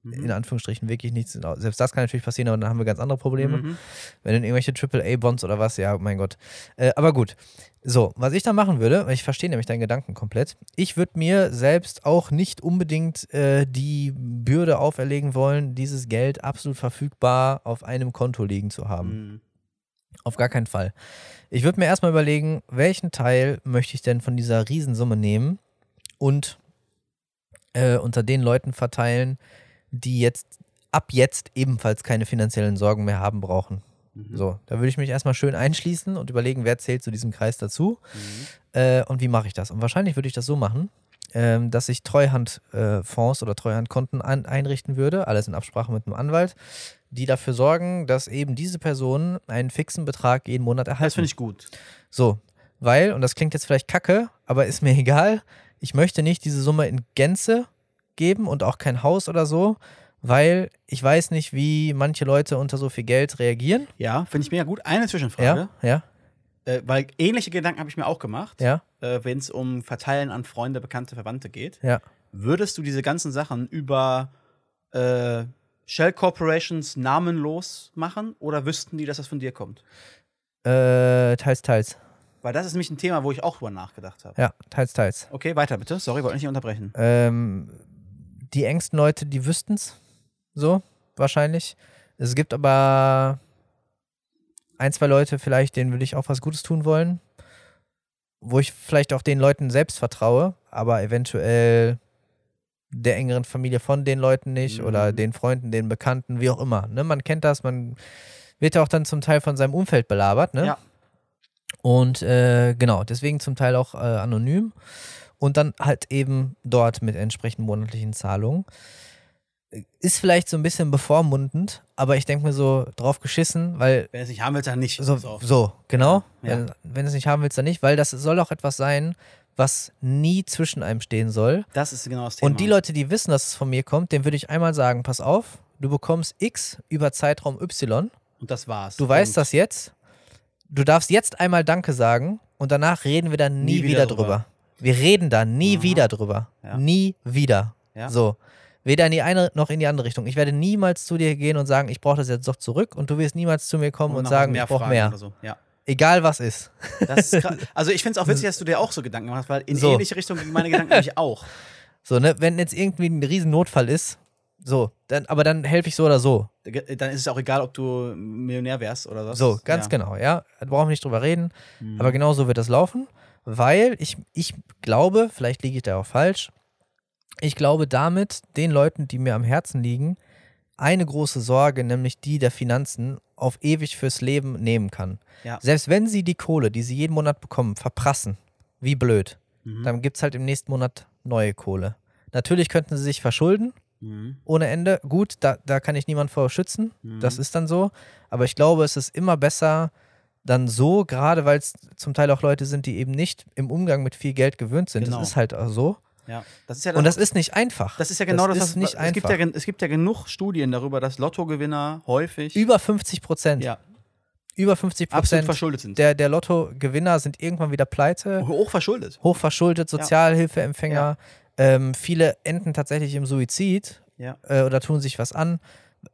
Mhm. in Anführungsstrichen wirklich nichts. Selbst das kann natürlich passieren, aber dann haben wir ganz andere Probleme. Mhm. Wenn in irgendwelche AAA-Bonds oder was, ja, mein Gott. Äh, aber gut. So, was ich da machen würde, weil ich verstehe nämlich deinen Gedanken komplett, ich würde mir selbst auch nicht unbedingt äh, die Bürde auferlegen wollen, dieses Geld absolut verfügbar auf einem Konto liegen zu haben. Mhm. Auf gar keinen Fall. Ich würde mir erstmal überlegen, welchen Teil möchte ich denn von dieser Riesensumme nehmen und äh, unter den Leuten verteilen, die jetzt ab jetzt ebenfalls keine finanziellen Sorgen mehr haben brauchen. Mhm. So, da würde ich mich erstmal schön einschließen und überlegen, wer zählt zu diesem Kreis dazu Mhm. äh, und wie mache ich das. Und wahrscheinlich würde ich das so machen, ähm, dass ich Treuhandfonds oder Treuhandkonten an, einrichten würde, alles in Absprache mit einem Anwalt, die dafür sorgen, dass eben diese Personen einen fixen Betrag jeden Monat erhalten. Das finde ich gut. So, weil, und das klingt jetzt vielleicht kacke, aber ist mir egal, ich möchte nicht diese Summe in Gänze geben und auch kein Haus oder so, weil ich weiß nicht, wie manche Leute unter so viel Geld reagieren. Ja, finde ich mega gut. Eine Zwischenfrage. Ja, ja, Äh, weil ähnliche Gedanken habe ich mir auch gemacht, ja, äh, wenn es um Verteilen an Freunde, Bekannte, Verwandte geht. ja. Würdest du diese ganzen Sachen über äh, Shell Corporations namenlos machen oder wüssten die, dass das von dir kommt? Äh, teils, teils. Weil das ist nämlich ein Thema, wo ich auch drüber nachgedacht habe. Ja, teils, teils. Okay, weiter bitte. Sorry, wollte nicht unterbrechen. Ähm, die engsten Leute, die wüssten's. So, wahrscheinlich. Es gibt aber ein, zwei Leute vielleicht, denen würde ich auch was Gutes tun wollen. Wo ich vielleicht auch den Leuten selbst vertraue, aber eventuell der engeren Familie von den Leuten nicht Mhm. oder den Freunden, den Bekannten, wie auch immer. Ne? Man kennt das, man wird ja auch dann zum Teil von seinem Umfeld belabert. Ne? Ja. Und äh, genau, deswegen zum Teil auch äh, anonym und dann halt eben dort mit entsprechenden monatlichen Zahlungen. Ist vielleicht so ein bisschen bevormundend, aber ich denke mir so drauf geschissen, weil Wenn es nicht haben willst, dann nicht. so, so genau, Ja. Wenn, wenn es nicht haben willst, dann nicht, weil das soll auch etwas sein, was nie zwischen einem stehen soll. Das ist genau das Thema. Und die Leute, die wissen, dass es von mir kommt, denen würde ich einmal sagen, pass auf, du bekommst X über Zeitraum Y, Und das war's. du weißt Punkt. das jetzt, du darfst jetzt einmal Danke sagen und danach reden wir dann nie, Nie wieder wieder, drüber. drüber. Wir reden da nie Aha. wieder drüber. Ja. Nie wieder. Ja. So. Weder in die eine noch in die andere Richtung. Ich werde niemals zu dir gehen und sagen, ich brauche das jetzt doch zurück und du wirst niemals zu mir kommen und, nach sagen, mehr ich brauche mehr. So. Ja. Egal was ist. Ist. Also ich finde es auch witzig, dass du dir auch so Gedanken machst, weil in So. ähnliche Richtung gingen meine Gedanken nämlich auch. So, ne, wenn jetzt irgendwie ein Riesennotfall ist, so, dann, aber dann helfe ich so oder so. Dann ist es auch egal, ob du Millionär wärst oder was. So, ganz ja. genau, ja. Da brauchen wir nicht drüber reden. Mhm. Aber genau so wird das laufen, weil ich, ich glaube, vielleicht liege ich da auch falsch, ich glaube damit den Leuten, die mir am Herzen liegen, eine große Sorge, nämlich die der Finanzen, auf ewig fürs Leben nehmen kann. Ja. Selbst wenn sie die Kohle, die sie jeden Monat bekommen, verprassen, wie blöd, Mhm. dann gibt es halt im nächsten Monat neue Kohle. Natürlich könnten sie sich verschulden, Mhm. ohne Ende. Gut, da, da kann ich niemand vor schützen. Mhm. Das ist dann so. Aber ich glaube, es ist immer besser dann so, gerade weil es zum Teil auch Leute sind, die eben nicht im Umgang mit viel Geld gewöhnt sind. Genau. Das ist halt auch so. Ja. Das ist ja Und das ist nicht einfach. Das ist ja genau das, ist was nicht es gibt, ja, einfach. es gibt ja genug Studien darüber, dass Lottogewinner häufig Über 50 Prozent. ja, Über 50 absolut Prozent verschuldet sind. der, der Lottogewinner sind irgendwann wieder pleite, Hoch verschuldet. hochverschuldet, Sozialhilfeempfänger. Ähm, viele enden tatsächlich im Suizid Ja. äh, oder tun sich was an.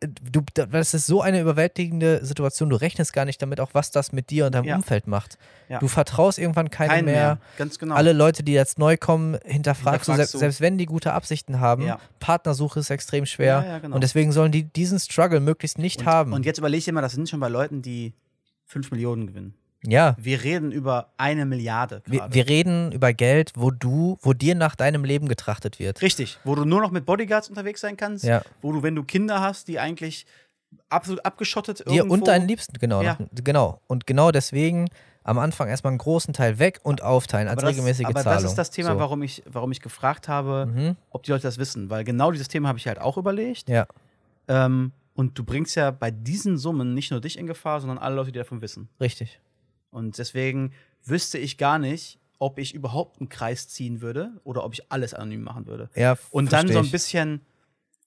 Du, das ist so eine überwältigende Situation. Du rechnest gar nicht damit, auch was das mit dir und deinem Ja. Umfeld macht. Ja. Du vertraust irgendwann keinem Kein mehr. mehr. Ganz genau. Alle Leute, die jetzt neu kommen, hinterfragst, du, Hinterfragst selbst, du. selbst wenn die gute Absichten haben. Ja. Partnersuche ist extrem schwer. Genau. Und deswegen sollen die diesen Struggle möglichst nicht und, haben. Und jetzt überleg dir mal, das sind schon bei Leuten, die 5 Millionen gewinnen. Ja, Wir reden über eine Milliarde wir, wir reden über Geld, wo du, wo dir nach deinem Leben getrachtet wird. Richtig, wo du nur noch mit Bodyguards unterwegs sein kannst, Ja. wo du, wenn du Kinder hast, die eigentlich absolut abgeschottet Dir irgendwo und deinen Liebsten, genau. Ja. Genau. Und genau deswegen am Anfang erstmal einen großen Teil weg und aufteilen als aber das, regelmäßige aber Zahlung. das ist das Thema, so. warum, ich, warum ich gefragt habe, Mhm. ob die Leute das wissen. Weil genau dieses Thema habe ich halt auch überlegt. Ja, Ähm, und du bringst ja bei diesen Summen nicht nur dich in Gefahr, sondern alle Leute, die davon wissen. richtig. Und deswegen wüsste ich gar nicht, ob ich überhaupt einen Kreis ziehen würde oder ob ich alles anonym machen würde. Ja, Und dann so ein bisschen.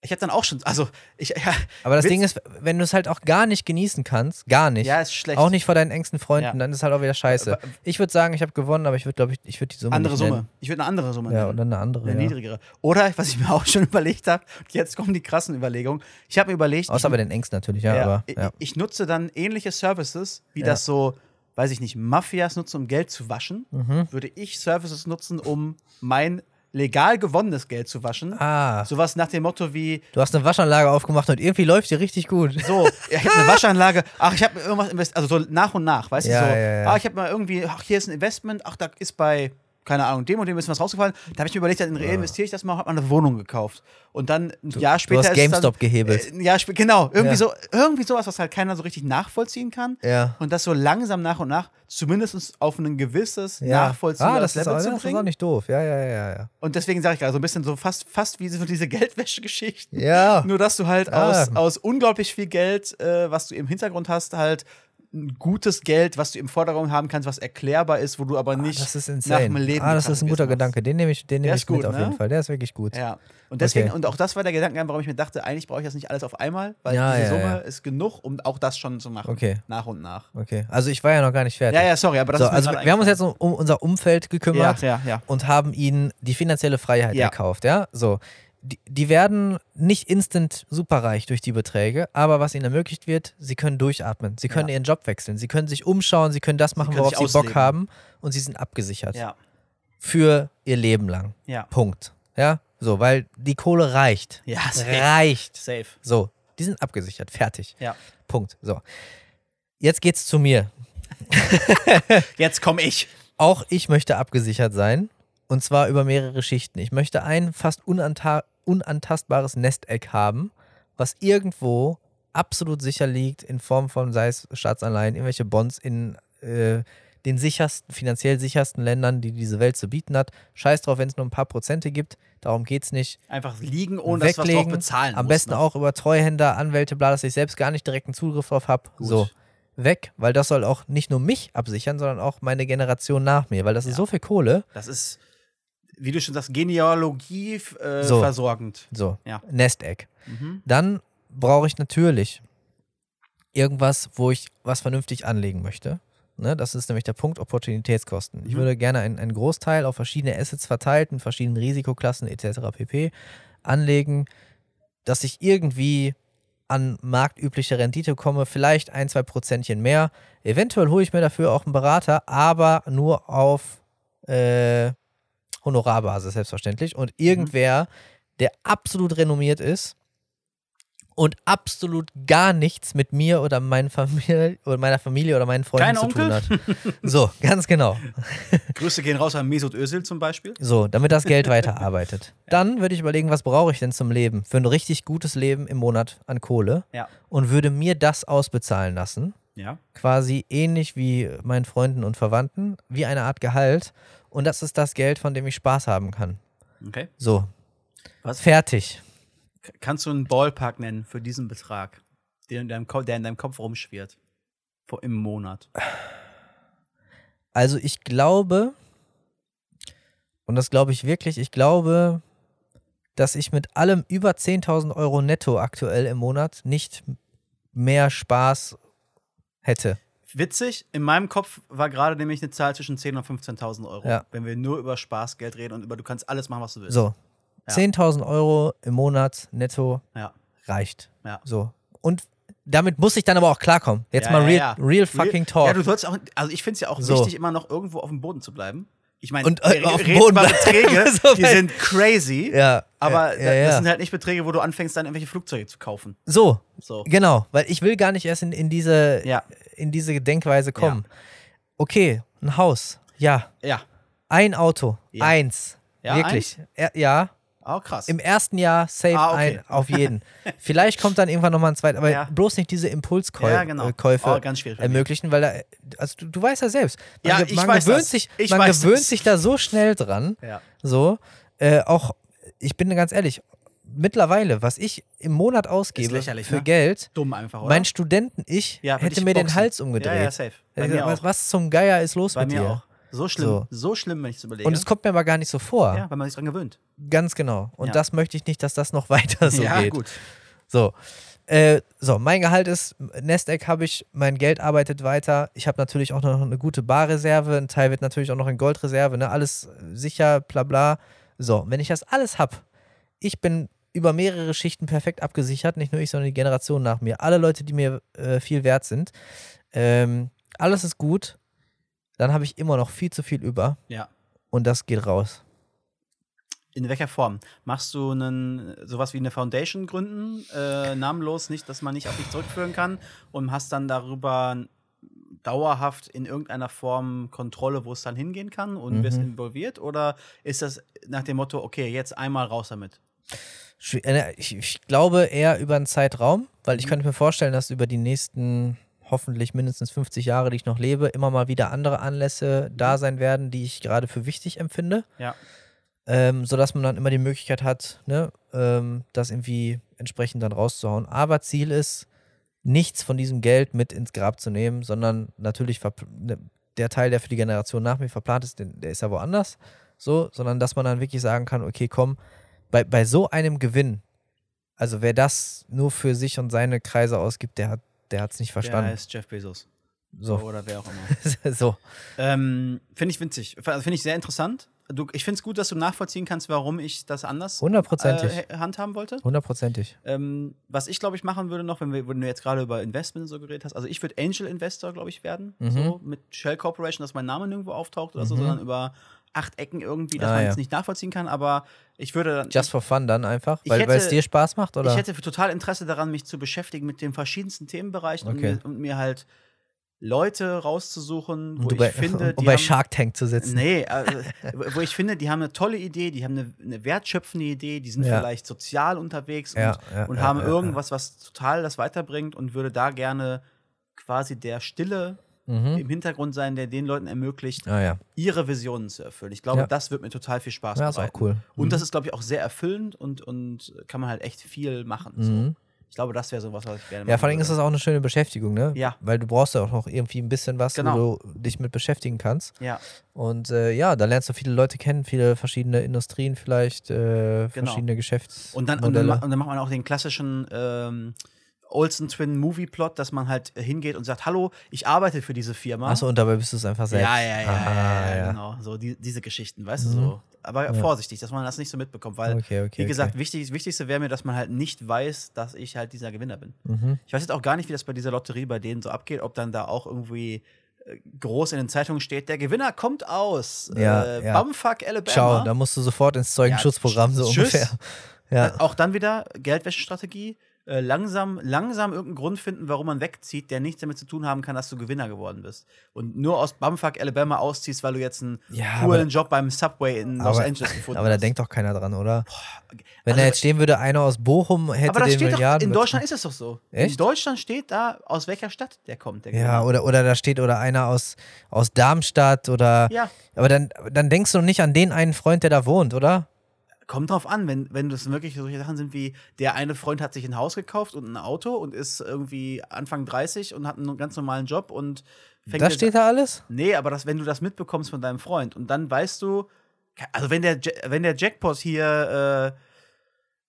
Ich hätte dann auch schon, also ich, ja, Aber das Ding ist, wenn du es halt auch gar nicht genießen kannst, gar nicht. ja, ist schlecht. Auch nicht vor deinen engsten Freunden, Ja. dann ist halt auch wieder scheiße. Aber- Ich würde sagen, ich habe gewonnen, aber ich würde, glaube ich, ich würde die Summe andere Summe. nennen. Ich würde eine andere Summe Ja, nennen. oder eine andere. Eine Ja. niedrigere. Oder, was ich mir auch schon überlegt habe, und jetzt kommen die krassen Überlegungen. Ich habe mir überlegt, Außer ich, bei den Ängsten natürlich, ja, aber ich, ich nutze dann ähnliche Services, wie das so, weiß ich nicht, Mafias nutzen, um Geld zu waschen. Mhm. Würde ich Services nutzen, um mein legal gewonnenes Geld zu waschen. Ah, Sowas nach dem Motto wie, du hast eine Waschanlage aufgemacht und irgendwie läuft die richtig gut. so, ich habe eine Waschanlage, ach, ich habe irgendwas investiert, also so nach und nach, weißt Ja, du, so, ja, ja. ah, ich habe mal irgendwie, ach, hier ist ein Investment, ach, da ist bei, keine Ahnung, dem und dem ist was rausgefallen. Da habe ich mir überlegt, dann reinvestiere ich das mal, habe mal eine Wohnung gekauft. Und dann ein Jahr später hast ist es GameStop dann, gehebelt. Äh, ja, genau, irgendwie, Ja. so, irgendwie sowas, was halt keiner so richtig nachvollziehen kann. Ja. Und das so langsam nach und nach zumindest auf ein gewisses Ja. nachvollziehbares ah, das ist, Level auch, zu das ist auch bringen. nicht doof. Ja, ja, ja, ja. Und deswegen sage ich gerade so ein bisschen so fast, fast wie so diese Geldwäsche-Geschichten. Ja. Nur, dass du halt Ah. aus, aus unglaublich viel Geld, äh, was du im Hintergrund hast, halt ein gutes Geld, was du im Vordergrund haben kannst, was erklärbar ist, wo du aber nicht Ah, Das ist nach dem Leben ah, das ist ein guter. Gedanke. Den nehme ich, den nehme ich mit gut, auf ne? jeden Fall. Der ist wirklich gut. Ja. Und deswegen, Okay. und auch das war der Gedankengang, warum ich mir dachte, eigentlich brauche ich das nicht alles auf einmal, weil Ja, diese ja, Summe ja. ist genug, um auch das schon zu machen. Okay. Nach und nach. Okay. Also ich war ja noch gar nicht fertig. Ja, ja, sorry, aber das so, ist also wir haben uns jetzt um, unser Umfeld gekümmert und haben ihnen die finanzielle Freiheit Ja. erkauft, ja? So. Die, die werden nicht instant superreich durch die Beträge, aber was ihnen ermöglicht wird, sie können durchatmen. Sie können Ja. ihren Job wechseln. Sie können sich umschauen, sie können das machen, können worauf sie Bock haben und sie sind abgesichert. Ja. Für ihr Leben lang. Ja. Punkt. Ja, so, weil die Kohle reicht. Ja, safe. Reicht. Safe. So, die sind abgesichert. Fertig. Ja. Punkt. So. Jetzt geht's zu mir. Jetzt komme ich. Auch ich möchte abgesichert sein. Und zwar über mehrere Schichten. Ich möchte ein fast unanta unantastbares Nesteck haben, was irgendwo absolut sicher liegt in Form von, sei es Staatsanleihen, irgendwelche Bonds in äh, den sichersten, finanziell sichersten Ländern, die diese Welt zu bieten hat. Scheiß drauf, wenn es nur ein paar Prozente gibt. Darum geht's nicht. Einfach liegen, ohne dass du was drauf bezahlen Am musst, besten ne? auch über Treuhänder, Anwälte, bla, dass ich selbst gar nicht direkten Zugriff drauf habe. So, weg, weil das soll auch nicht nur mich absichern, sondern auch meine Generation nach mir, weil das ist Ja. so viel Kohle. Das ist, wie du schon sagst, Genealogie äh, So. versorgend. So, Ja. Nesteck. Mhm. Dann brauche ich natürlich irgendwas, wo ich was vernünftig anlegen möchte. Ne, das ist nämlich der Punkt Opportunitätskosten. Ich Mhm. würde gerne einen, einen Großteil auf verschiedene Assets verteilt, in verschiedenen Risikoklassen etc. pp. anlegen, dass ich irgendwie an marktübliche Rendite komme, vielleicht ein, zwei Prozentchen mehr. Eventuell hole ich mir dafür auch einen Berater, aber nur auf äh, Honorarbasis selbstverständlich. Und irgendwer, der absolut renommiert ist und absolut gar nichts mit mir oder Familie oder meiner Familie oder meinen Freunden Kein zu tun hat. Onkel? So, ganz genau. Grüße gehen raus an Mesut Özil zum Beispiel. So, damit das Geld weiterarbeitet. Dann würde ich überlegen, was brauche ich denn zum Leben? Für ein richtig gutes Leben im Monat an Kohle. Ja. Und würde mir das ausbezahlen lassen. Ja. Quasi ähnlich wie meinen Freunden und Verwandten, wie eine Art Gehalt. Und das ist das Geld, von dem ich Spaß haben kann. Okay. So, Was? fertig. Kannst du einen Ballpark nennen für diesen Betrag, der in deinem, Ko- der in deinem Kopf rumschwirrt? Vor- Im Monat. Also ich glaube, und das glaube ich wirklich, ich glaube, dass ich mit allem über 10.000 Euro netto aktuell im Monat nicht mehr Spaß hätte. Witzig, in meinem Kopf war gerade nämlich eine Zahl zwischen 10.000 und 15.000 Euro. Ja. Wenn wir nur über Spaßgeld reden und über du kannst alles machen, was du willst. So, Ja. 10.000 Euro im Monat netto Ja. reicht. Ja. So. Und damit muss ich dann aber auch klarkommen. Jetzt mal real, real fucking talk. Ja, du sollst auch, also ich finde es ja auch So. wichtig, immer noch irgendwo auf dem Boden zu bleiben. Ich meine, Und, äh, auf Boden. Beträge, So, die sind crazy. ja, Aber ja, ja, das sind halt nicht Beträge, wo du anfängst, dann irgendwelche Flugzeuge zu kaufen. so, So. genau, weil ich will gar nicht erst in, in, diese, Ja. In diese Denkweise kommen. Okay, ein Haus, ja. Ja. Ein Auto, Ja. eins. Ja, Wirklich. Ja, ja, Oh, krass. im ersten Jahr safe Ah, okay. ein, auf jeden. Vielleicht kommt dann irgendwann nochmal ein zweites, aber Ja. bloß nicht diese Impulskäufe ja, genau. Oh, ermöglichen, weil da, also du, du weißt ja selbst, man, Ja, ge- man gewöhnt das. sich, Ich man gewöhnt das. sich da so schnell dran, Ja. so, äh, auch, ich bin ganz ehrlich, mittlerweile, was ich im Monat ausgebe für ne? Geld, Dumm einfach, oder? mein Studenten-Ich Ja, hätte mir den boxen. Hals umgedreht. Ja, ja, safe. Gesagt, was, auch. was zum Geier ist los Bei mit mir dir? auch. So schlimm. So. So, schlimm, wenn ich es überlege. Und es kommt mir aber gar nicht so vor. ja, weil man sich dran gewöhnt. Ganz genau. Und Ja. das möchte ich nicht, dass das noch weiter so ja, geht. gut. So. Äh, so, mein Gehalt ist, Nesteck habe ich, mein Geld arbeitet weiter. Ich habe natürlich auch noch eine gute Barreserve. Ein Teil wird natürlich auch noch in Goldreserve, ne? Alles sicher, bla bla. So, wenn ich das alles habe, ich bin über mehrere Schichten perfekt abgesichert, nicht nur ich, sondern die Generation nach mir. Alle Leute, die mir äh, viel wert sind. Ähm, alles ist gut. Dann habe ich immer noch viel zu viel über Ja. und das geht raus. In welcher Form? Machst du einen, sowas wie eine Foundation gründen, äh, namenlos, nicht, dass man nicht auf dich zurückführen kann und hast dann darüber dauerhaft in irgendeiner Form Kontrolle, wo es dann hingehen kann und Mhm. wirst involviert? Oder ist das nach dem Motto, okay, jetzt einmal raus damit? Äh, Ich, ich glaube eher über einen Zeitraum, weil ich Mhm. könnte mir vorstellen, dass über die nächsten hoffentlich mindestens 50 Jahre, die ich noch lebe, immer mal wieder andere Anlässe da sein werden, die ich gerade für wichtig empfinde. Ja. Ähm, sodass man dann immer die Möglichkeit hat, ne, ähm, das irgendwie entsprechend dann rauszuhauen. Aber Ziel ist, nichts von diesem Geld mit ins Grab zu nehmen, sondern natürlich ne, der Teil, der für die Generation nach mir verplant ist, der ist ja woanders. So, sondern dass man dann wirklich sagen kann, okay, komm, bei, bei so einem Gewinn, also wer das nur für sich und seine Kreise ausgibt, der hat der es nicht Der verstanden. heißt Jeff Bezos. So, Oder wer auch immer. so. ähm, finde ich winzig. Also Finde ich sehr interessant. du, ich finde es gut, dass du nachvollziehen kannst, warum ich das anders Hundertprozentig. äh, handhaben wollte. Hundertprozentig. Ähm, was ich, glaube ich, machen würde noch, wenn, wir, wenn du jetzt gerade über Investment so geredet hast, also ich würde Angel Investor, glaube ich, werden. Mhm. So mit Shell Corporation, dass mein Name nirgendwo auftaucht oder so, Mhm. sondern über acht Ecken irgendwie, dass Ah, man ja. es nicht nachvollziehen kann, aber ich würde dann. Just for fun dann einfach, weil weil es hätte- dir Spaß macht, oder? Ich hätte total Interesse daran, mich zu beschäftigen mit den verschiedensten Themenbereichen Okay. und, mir, und mir halt Leute rauszusuchen, wo ich bei, finde, um bei haben, Shark Tank zu sitzen. Nee, also, wo ich finde, die haben eine tolle Idee, die haben eine, eine wertschöpfende Idee, die sind Ja. vielleicht sozial unterwegs Ja, und, und haben irgendwas, was total das weiterbringt und würde da gerne quasi der Stille Mhm. im Hintergrund sein, der den Leuten ermöglicht, Ah ja. ihre Visionen zu erfüllen. Ich glaube, Ja. das wird mir total viel Spaß Ja, ist auch bereiten. cool. Und Mhm. das ist, glaube ich, auch sehr erfüllend und, und kann man halt echt viel machen. Mhm. So. Ich glaube, das wäre sowas, was ich gerne Ja, vor allem ist das auch eine schöne Beschäftigung, ne? Ja. Weil du brauchst ja auch noch irgendwie ein bisschen was, Genau. wo du dich mit beschäftigen kannst. Ja, Und äh, ja, da lernst du viele Leute kennen, viele verschiedene Industrien vielleicht, äh, Genau. verschiedene Geschäftsmodelle. und dann, und, dann, und dann macht man auch den klassischen ähm, Olsen Twin Movie Plot, dass man halt hingeht und sagt, hallo, ich arbeite für diese Firma. Achso, und dabei bist du es einfach selbst. Ja, ja, ja, Ah, ja, ja, ja. genau. So die, diese Geschichten, weißt du Mhm. so. Aber vorsichtig, dass man das nicht so mitbekommt, weil, Okay, okay, wie gesagt, okay. wichtig, das Wichtigste wäre mir, dass man halt nicht weiß, dass ich halt dieser Gewinner bin. Mhm. Ich weiß jetzt auch gar nicht, wie das bei dieser Lotterie bei denen so abgeht, ob dann da auch irgendwie äh, groß in den Zeitungen steht, der Gewinner kommt aus Ja, äh, ja. Bumfuck, Alabama. Ciao, da musst du sofort ins Zeugenschutzprogramm so tschüss. ungefähr. Ja. Auch dann wieder Geldwäschestrategie. Äh, langsam, langsam irgendeinen Grund finden, warum man wegzieht, der nichts damit zu tun haben kann, dass du Gewinner geworden bist. Und nur aus Bumfuck, Alabama ausziehst, weil du jetzt einen Ja, coolen aber- Job beim Subway in Los aber, Angeles gefunden aber da hast. denkt doch keiner dran, oder? Wenn also- da jetzt stehen würde, einer aus Bochum hätte aber das den steht doch, Milliarden. in Deutschland ist es doch so. In Echt? Deutschland steht da, aus welcher Stadt der kommt. Der Ja, oder, oder da steht oder einer aus, aus Darmstadt oder. Ja. Aber dann, dann denkst du nicht an den einen Freund, der da wohnt, oder? Kommt drauf an, wenn, wenn das wirklich solche Sachen sind wie, der eine Freund hat sich ein Haus gekauft und ein Auto und ist irgendwie Anfang 30 und hat einen ganz normalen Job und fängt Das steht da alles? Nee, aber das, wenn du das mitbekommst von deinem Freund und dann weißt du, also wenn der, wenn der Jackpot hier, äh,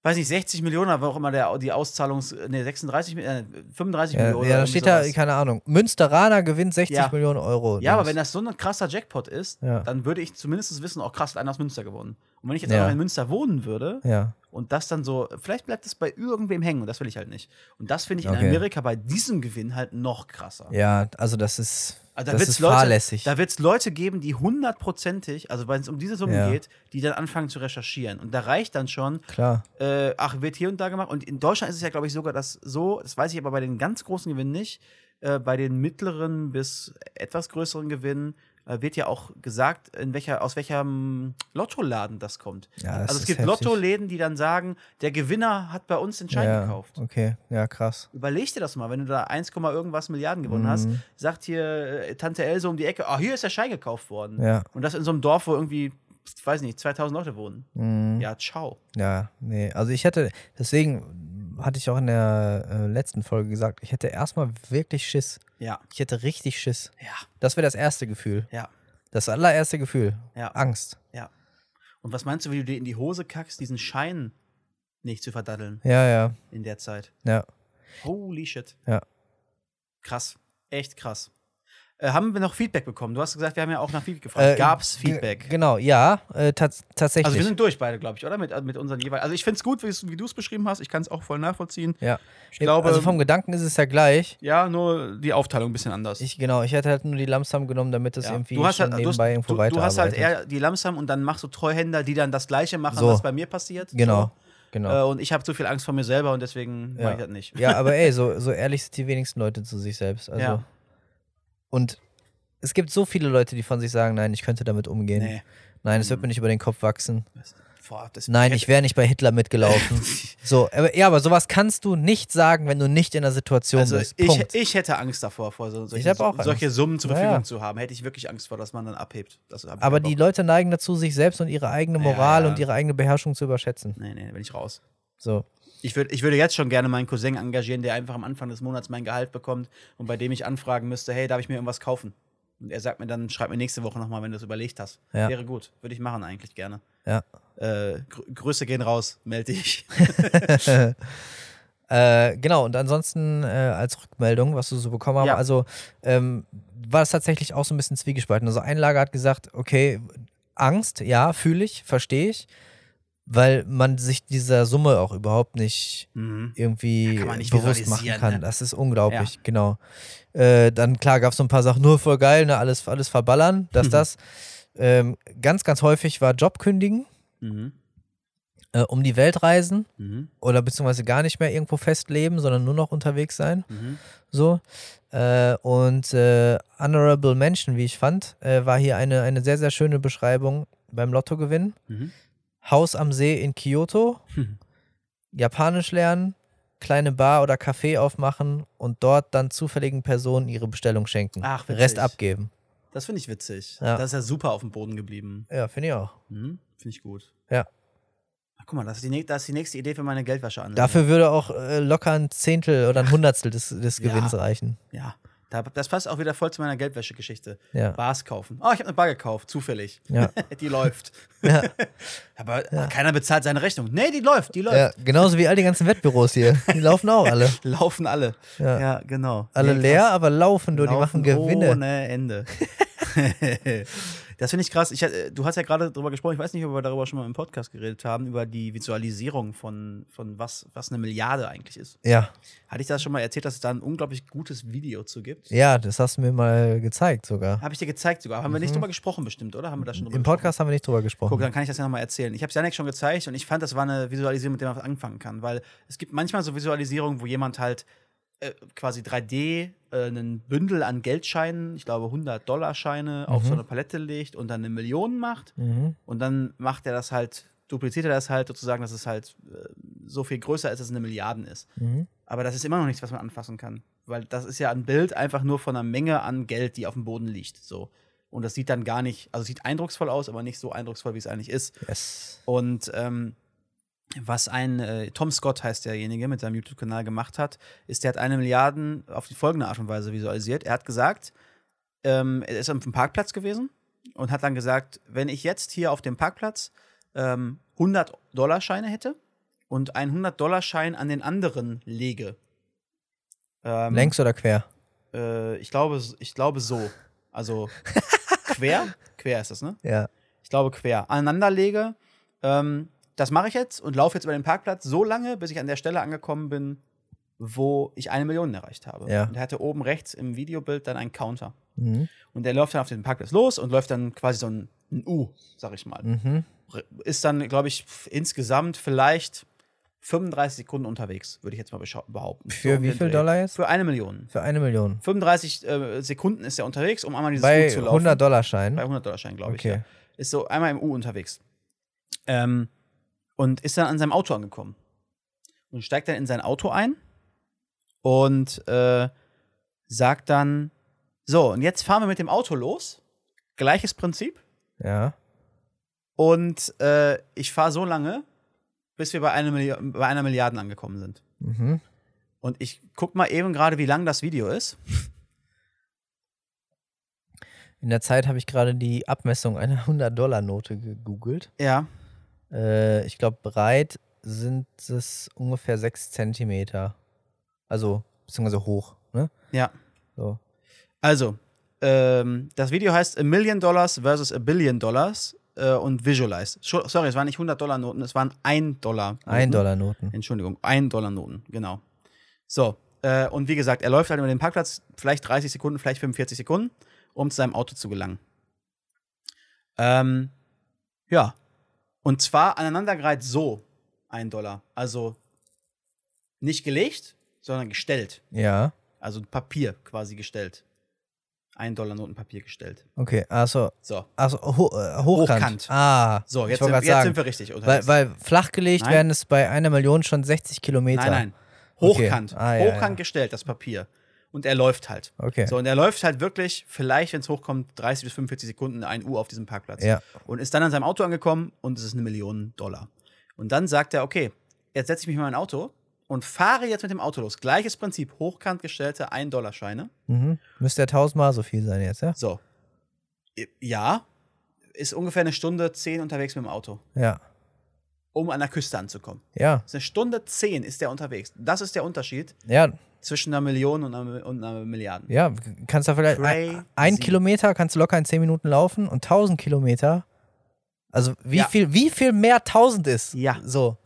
weiß nicht, 60 Millionen, aber auch immer der, die Auszahlungs, nee, 36, Mi- äh, 35 Ja, Millionen. ja da steht da, keine Ahnung. Münsteraner gewinnt 60 Ja. Millionen Euro. Ja, aber wenn das so ein krasser Jackpot ist, Ja. dann würde ich zumindest wissen, auch krass, hat einer aus Münster gewonnen. Und wenn ich jetzt Ja. auch noch in Münster wohnen würde Ja. Und das dann so, vielleicht bleibt es bei irgendwem hängen und das will ich halt nicht. Und das finde ich in Okay. Amerika bei diesem Gewinn halt noch krasser. ja, also das ist, Also das wird's ist fahrlässig. Da wird es Leute geben, die hundertprozentig, also wenn es um diese Summe Ja. geht, die dann anfangen zu recherchieren. Und da reicht dann schon, Klar. äh, ach, wird hier und da gemacht. Und in Deutschland ist es ja, glaube ich, sogar das so, das weiß ich aber bei den ganz großen Gewinnen nicht, äh, bei den mittleren bis etwas größeren Gewinnen wird ja auch gesagt, in welcher, aus welchem Lottoladen das kommt. Ja, das also es gibt heftig. Lottoläden, die dann sagen, der Gewinner hat bei uns den Schein ja, gekauft. Okay, ja, krass. Überleg dir das mal, wenn du da 1, irgendwas Milliarden gewonnen hast, Mhm. sagt hier äh, Tante Else um die Ecke, ah, hier ist der Schein gekauft worden. Ja. Und das in so einem Dorf, wo irgendwie, weiß nicht, 2000 Leute wohnen. Mhm. Ja, ciao. Ja, nee. Also ich hätte, deswegen hatte ich auch in der äh, letzten Folge gesagt, ich hätte erstmal wirklich Schiss. Ja, Ich hätte richtig Schiss. ja, Das wäre das erste Gefühl. ja, Das allererste Gefühl. ja. Angst. Ja. Und was meinst du, wie du dir in die Hose kackst, diesen Schein nicht zu verdaddeln Ja, ja, in der Zeit? ja. Holy shit. Ja. Krass. Echt krass. Äh, haben wir noch Feedback bekommen? Du hast gesagt, wir haben ja auch nach Feedback gefragt. Äh, Gab's g- Feedback? Genau, ja, äh, tats tatsächlich. Also wir sind durch beide, glaube ich, oder? Mit, mit unseren jeweils. Also ich finde es gut, wie du es beschrieben hast. Ich kann es auch voll nachvollziehen. ja. Ich glaube, also vom Gedanken ist es ja gleich. ja, nur die Aufteilung ein bisschen anders. Ich, genau, ich hätte halt nur die Lamsam genommen, damit es ja. irgendwie du hast halt, du, hast- nebenbei irgendwo du, du hast halt eher die Lamsam und dann machst du Treuhänder, die dann das Gleiche machen, So. was bei mir passiert. Genau, So. genau. Äh, und ich habe zu viel Angst vor mir selber und deswegen Ja. mache ich das nicht. Ja, aber ey, so, so ehrlich sind die wenigsten Leute zu sich selbst. Also. Ja. Und es gibt so viele Leute, die von sich sagen, nein, ich könnte damit umgehen. Nee. Nein, es wird mir nicht über den Kopf wachsen. Boah, Nein, ich wäre nicht bei Hitler mitgelaufen. so, aber, ja, aber sowas kannst du nicht sagen, wenn du nicht in der Situation Also bist. ich, ich hätte Angst davor, vor so, solche, Angst. solche Summen zur Ja, Verfügung ja. zu haben. Hätte ich wirklich Angst vor, dass man dann abhebt. Aber die. Leute neigen dazu, sich selbst und ihre eigene Ja, Moral ja. und ihre eigene Beherrschung zu überschätzen. Nee, nee, bin ich raus. So. Ich, würd, ich würde jetzt schon gerne meinen Cousin engagieren, der einfach am Anfang des Monats mein Gehalt bekommt und bei dem ich anfragen müsste, hey, darf ich mir irgendwas kaufen? Und er sagt mir dann, schreib mir nächste Woche nochmal, wenn du es überlegt hast. Ja. Wäre gut. Würde ich machen eigentlich gerne. Ja. Äh, Grü Grüße gehen raus, melde dich. Äh, genau, und ansonsten äh, als Rückmeldung, was du so bekommen hast, Ja. also ähm, war es tatsächlich auch so ein bisschen zwiegespalten. Also ein Lager hat gesagt, okay, Angst, ja, fühle ich, verstehe ich, weil man sich dieser Summe auch überhaupt nicht Mhm. irgendwie Ja, nicht bewusst machen visualisieren, kann. ne? Das ist unglaublich, genau. Äh, dann klar gab es so ein paar Sachen, nur voll geil, ne, alles, alles verballern, das, Mhm. das. Ähm, ganz, ganz häufig war Job kündigen, Mhm. äh, um die Welt reisen Mhm. oder beziehungsweise gar nicht mehr irgendwo festleben, sondern nur noch unterwegs sein. Mhm. So. Äh, und äh, Honorable Mention, wie ich fand, äh, war hier eine, eine sehr, sehr schöne Beschreibung beim Lottogewinn. Mhm. Haus am See in Kyoto, Mhm. Japanisch lernen, kleine Bar oder Café aufmachen und dort dann zufälligen Personen ihre Bestellung schenken. Ach, witzig. Rest abgeben. Das finde ich witzig. Ja. Das ist ja super auf dem Boden geblieben. Ja, finde ich auch. Mhm. Finde ich gut. Ja. Ach, guck mal, das ist, die, nä- das ist die nächste Idee für meine Geldwäsche an. Dafür würde auch äh, locker ein Zehntel oder ein Hundertstel des, des Ja. Gewinns reichen. Ja. Da, das passt auch wieder voll zu meiner Geldwäsche-Geschichte. Ja. Bars kaufen. Oh, ich habe eine Bar gekauft, zufällig. Ja. die läuft. Ja. Aber keiner bezahlt seine Rechnung. Nee, die läuft, die läuft. ja, genauso wie all die ganzen Wettbüros hier. Die laufen auch alle. Laufen alle. Ja. Genau. Alle Nee, leer, aber laufen nur, die machen Gewinne. Ohne Ende. Das finde ich krass. Ich, äh, du hast ja gerade darüber gesprochen, ich weiß nicht, ob wir darüber schon mal im Podcast geredet haben, über die Visualisierung von, von was, was eine Milliarde eigentlich ist. Ja, Hatte ich das schon mal erzählt, dass es da ein unglaublich gutes Video zu gibt? ja, das hast du mir mal gezeigt sogar. Habe ich dir gezeigt sogar. Haben wir nicht drüber gesprochen bestimmt, oder? Haben wir da schon drüber Mhm. Im gesprochen? Podcast haben wir nicht drüber gesprochen. Guck, dann kann ich das ja nochmal erzählen. Ich habe es Janik schon gezeigt und ich fand, das war eine Visualisierung, mit der man was anfangen kann. Weil es gibt manchmal so Visualisierungen, wo jemand halt äh, quasi 3D äh, einen Bündel an Geldscheinen, ich glaube 100-Dollar-Scheine, auf so eine Palette legt und dann eine Million macht. Mhm. Und dann macht er das halt, dupliziert er das halt sozusagen, dass es halt äh, so viel größer ist, als es eine Milliarden ist. Mhm. Aber das ist immer noch nichts, was man anfassen kann. Weil das ist ja ein Bild einfach nur von einer Menge an Geld, die auf dem Boden liegt. So. Und das sieht dann gar nicht, also sieht eindrucksvoll aus, aber nicht so eindrucksvoll, wie es eigentlich ist. Yes. Und ähm, was ein äh, Tom Scott heißt derjenige mit seinem YouTube-Kanal gemacht hat, ist, der hat eine Milliarden auf die folgende Art und Weise visualisiert. Er hat gesagt, ähm, er ist auf dem Parkplatz gewesen und hat dann gesagt, wenn ich jetzt hier auf dem Parkplatz ähm, 100 Dollarscheine hätte und einen 100 Dollarschein an den anderen lege. Ähm, Längs oder quer? Äh, ich glaube, ich glaube so. Also quer, quer ist das, ne? Ja. ich glaube, quer aneinander lege. Ähm, das mache ich jetzt und laufe jetzt über den Parkplatz so lange, bis ich an der Stelle angekommen bin, wo ich eine Million erreicht habe. Ja. Und er hatte oben rechts im Videobild dann einen Counter. Mhm. Und der läuft dann auf den Parkplatz los und läuft dann quasi so ein, ein U, sag ich mal. Mhm. Ist dann, glaube ich, insgesamt vielleicht 35 Sekunden unterwegs, würde ich jetzt mal behaupten. Für um wie viel Dreh. Dollar jetzt? Für eine Million. Für eine Million. 35 äh, Sekunden ist er unterwegs, um einmal dieses Bei U zu laufen. 100 Dollar Schein. Bei 100 Dollar Schein, glaube ich. Okay. Ja. Ist so einmal im U unterwegs. Ähm, und ist dann an seinem Auto angekommen. Und steigt dann in sein Auto ein und äh, sagt dann: So, und jetzt fahren wir mit dem Auto los. Gleiches Prinzip. Ja. Und äh, ich fahre so lange, bis wir bei einer, Milli bei einer Milliarde angekommen sind. Mhm. Und ich guck mal eben gerade, wie lang das Video ist. In der Zeit habe ich gerade die Abmessung einer 100-Dollar-Note gegoogelt. Ja. Äh, ich glaube, breit sind es ungefähr 6 Zentimeter. Also, beziehungsweise hoch. Ne? Ja. So. Also, ähm, das Video heißt A Million Dollars versus a Billion Dollars äh, und Visualize. Sorry, es waren nicht 100 Dollar Noten, es waren 1 Dollar. Noten. 1 Dollar Noten. Entschuldigung, 1 Dollar Noten, genau. So, äh, und wie gesagt, er läuft halt über den Parkplatz, vielleicht 30 Sekunden, vielleicht 45 Sekunden, um zu seinem Auto zu gelangen. Ähm, ja. Und zwar aneinandergereiht so 1 Dollar. Also nicht gelegt, sondern gestellt. Ja. Also Papier quasi gestellt. 1 Dollar Notenpapier gestellt. Okay, also, So. also ho äh, hochkant. Hochkant. Ah, So, jetzt, sind, jetzt sagen, sind wir richtig weil, weil flachgelegt Nein. werden es bei einer Million schon 60 Kilometer. nein, nein. Okay. Hochkant. Ah, ja, Hochkant ja. gestellt, das Papier. Und er läuft halt. Okay. So, und er läuft halt wirklich, vielleicht, wenn es hochkommt, 30 bis 45 Sekunden, ein Uhr auf diesem Parkplatz. Ja. Und ist dann an seinem Auto angekommen und es ist eine Million Dollar. Und dann sagt er, okay, jetzt setze ich mich in mein Auto und fahre jetzt mit dem Auto los. Gleiches Prinzip, hochkant gestellte 1-Dollar-Scheine. Mhm. Müsste ja tausendmal so viel sein jetzt, ja? So. Ja, ist ungefähr eine Stunde zehn unterwegs mit dem Auto, Ja. um an der Küste anzukommen. Ja. Ist eine Stunde zehn ist der unterwegs. Das ist der Unterschied Ja, zwischen einer Million und einer, und einer Milliarde. ja, kannst du vielleicht ein, Crazy. ein Kilometer kannst du locker in 10 Minuten laufen und 1000 Kilometer Also wie Ja. viel, wie viel mehr 1000 ist. Ja. So.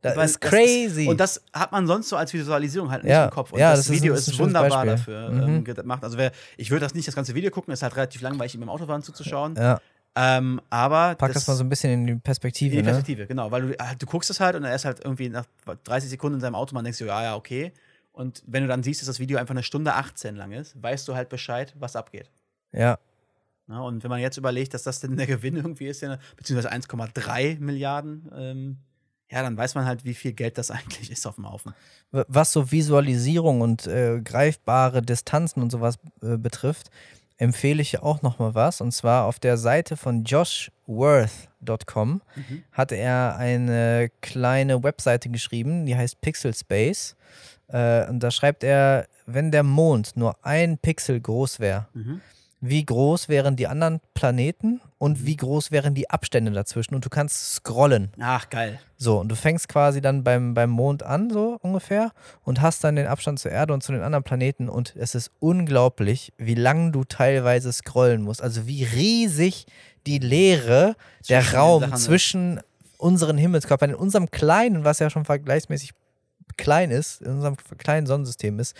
Das Weil ist das crazy. und das hat man sonst so als Visualisierung halt nicht Ja, im Kopf. Und ja, das, das ist Video das ist ist, wunderbar dafür Mhm. ähm, gemacht. Also wer, ich würde das nicht das ganze Video gucken, ist halt relativ langweilig, ihm im Autofahren zuzuschauen. ja, Ähm, aber pack das, mal so ein bisschen in die Perspektive. in die ne? Perspektive, genau. Weil du, ah, du guckst es halt und er ist halt irgendwie nach 30 Sekunden in seinem Auto, man denkst du, ja, ja, okay. Und wenn du dann siehst, dass das Video einfach eine Stunde 18 lang ist, weißt du halt Bescheid, was abgeht. Ja, Ja, und wenn man jetzt überlegt, dass das denn der Gewinn irgendwie ist, beziehungsweise 1,3 Milliarden, ähm, ja, dann weiß man halt, wie viel Geld das eigentlich ist auf dem Haufen. Was so Visualisierung und äh, greifbare Distanzen und sowas äh, betrifft, empfehle ich auch noch mal was. Und zwar auf der Seite von joshworth.com Mhm. hat er eine kleine Webseite geschrieben, die heißt Pixel Space. Äh, und da schreibt er, wenn der Mond nur ein Pixel groß wäre, Mhm. wie groß wären die anderen Planeten und wie groß wären die Abstände dazwischen und du kannst scrollen. Ach, geil. So, und du fängst quasi dann beim, beim Mond an, so ungefähr, und hast dann den Abstand zur Erde und zu den anderen Planeten. Und es ist unglaublich, wie lang du teilweise scrollen musst. Also wie riesig die Leere, der Zwischen den Raum zwischen unseren Himmelskörpern, in unserem kleinen, was ja schon vergleichsmäßig klein ist, in unserem kleinen Sonnensystem ist.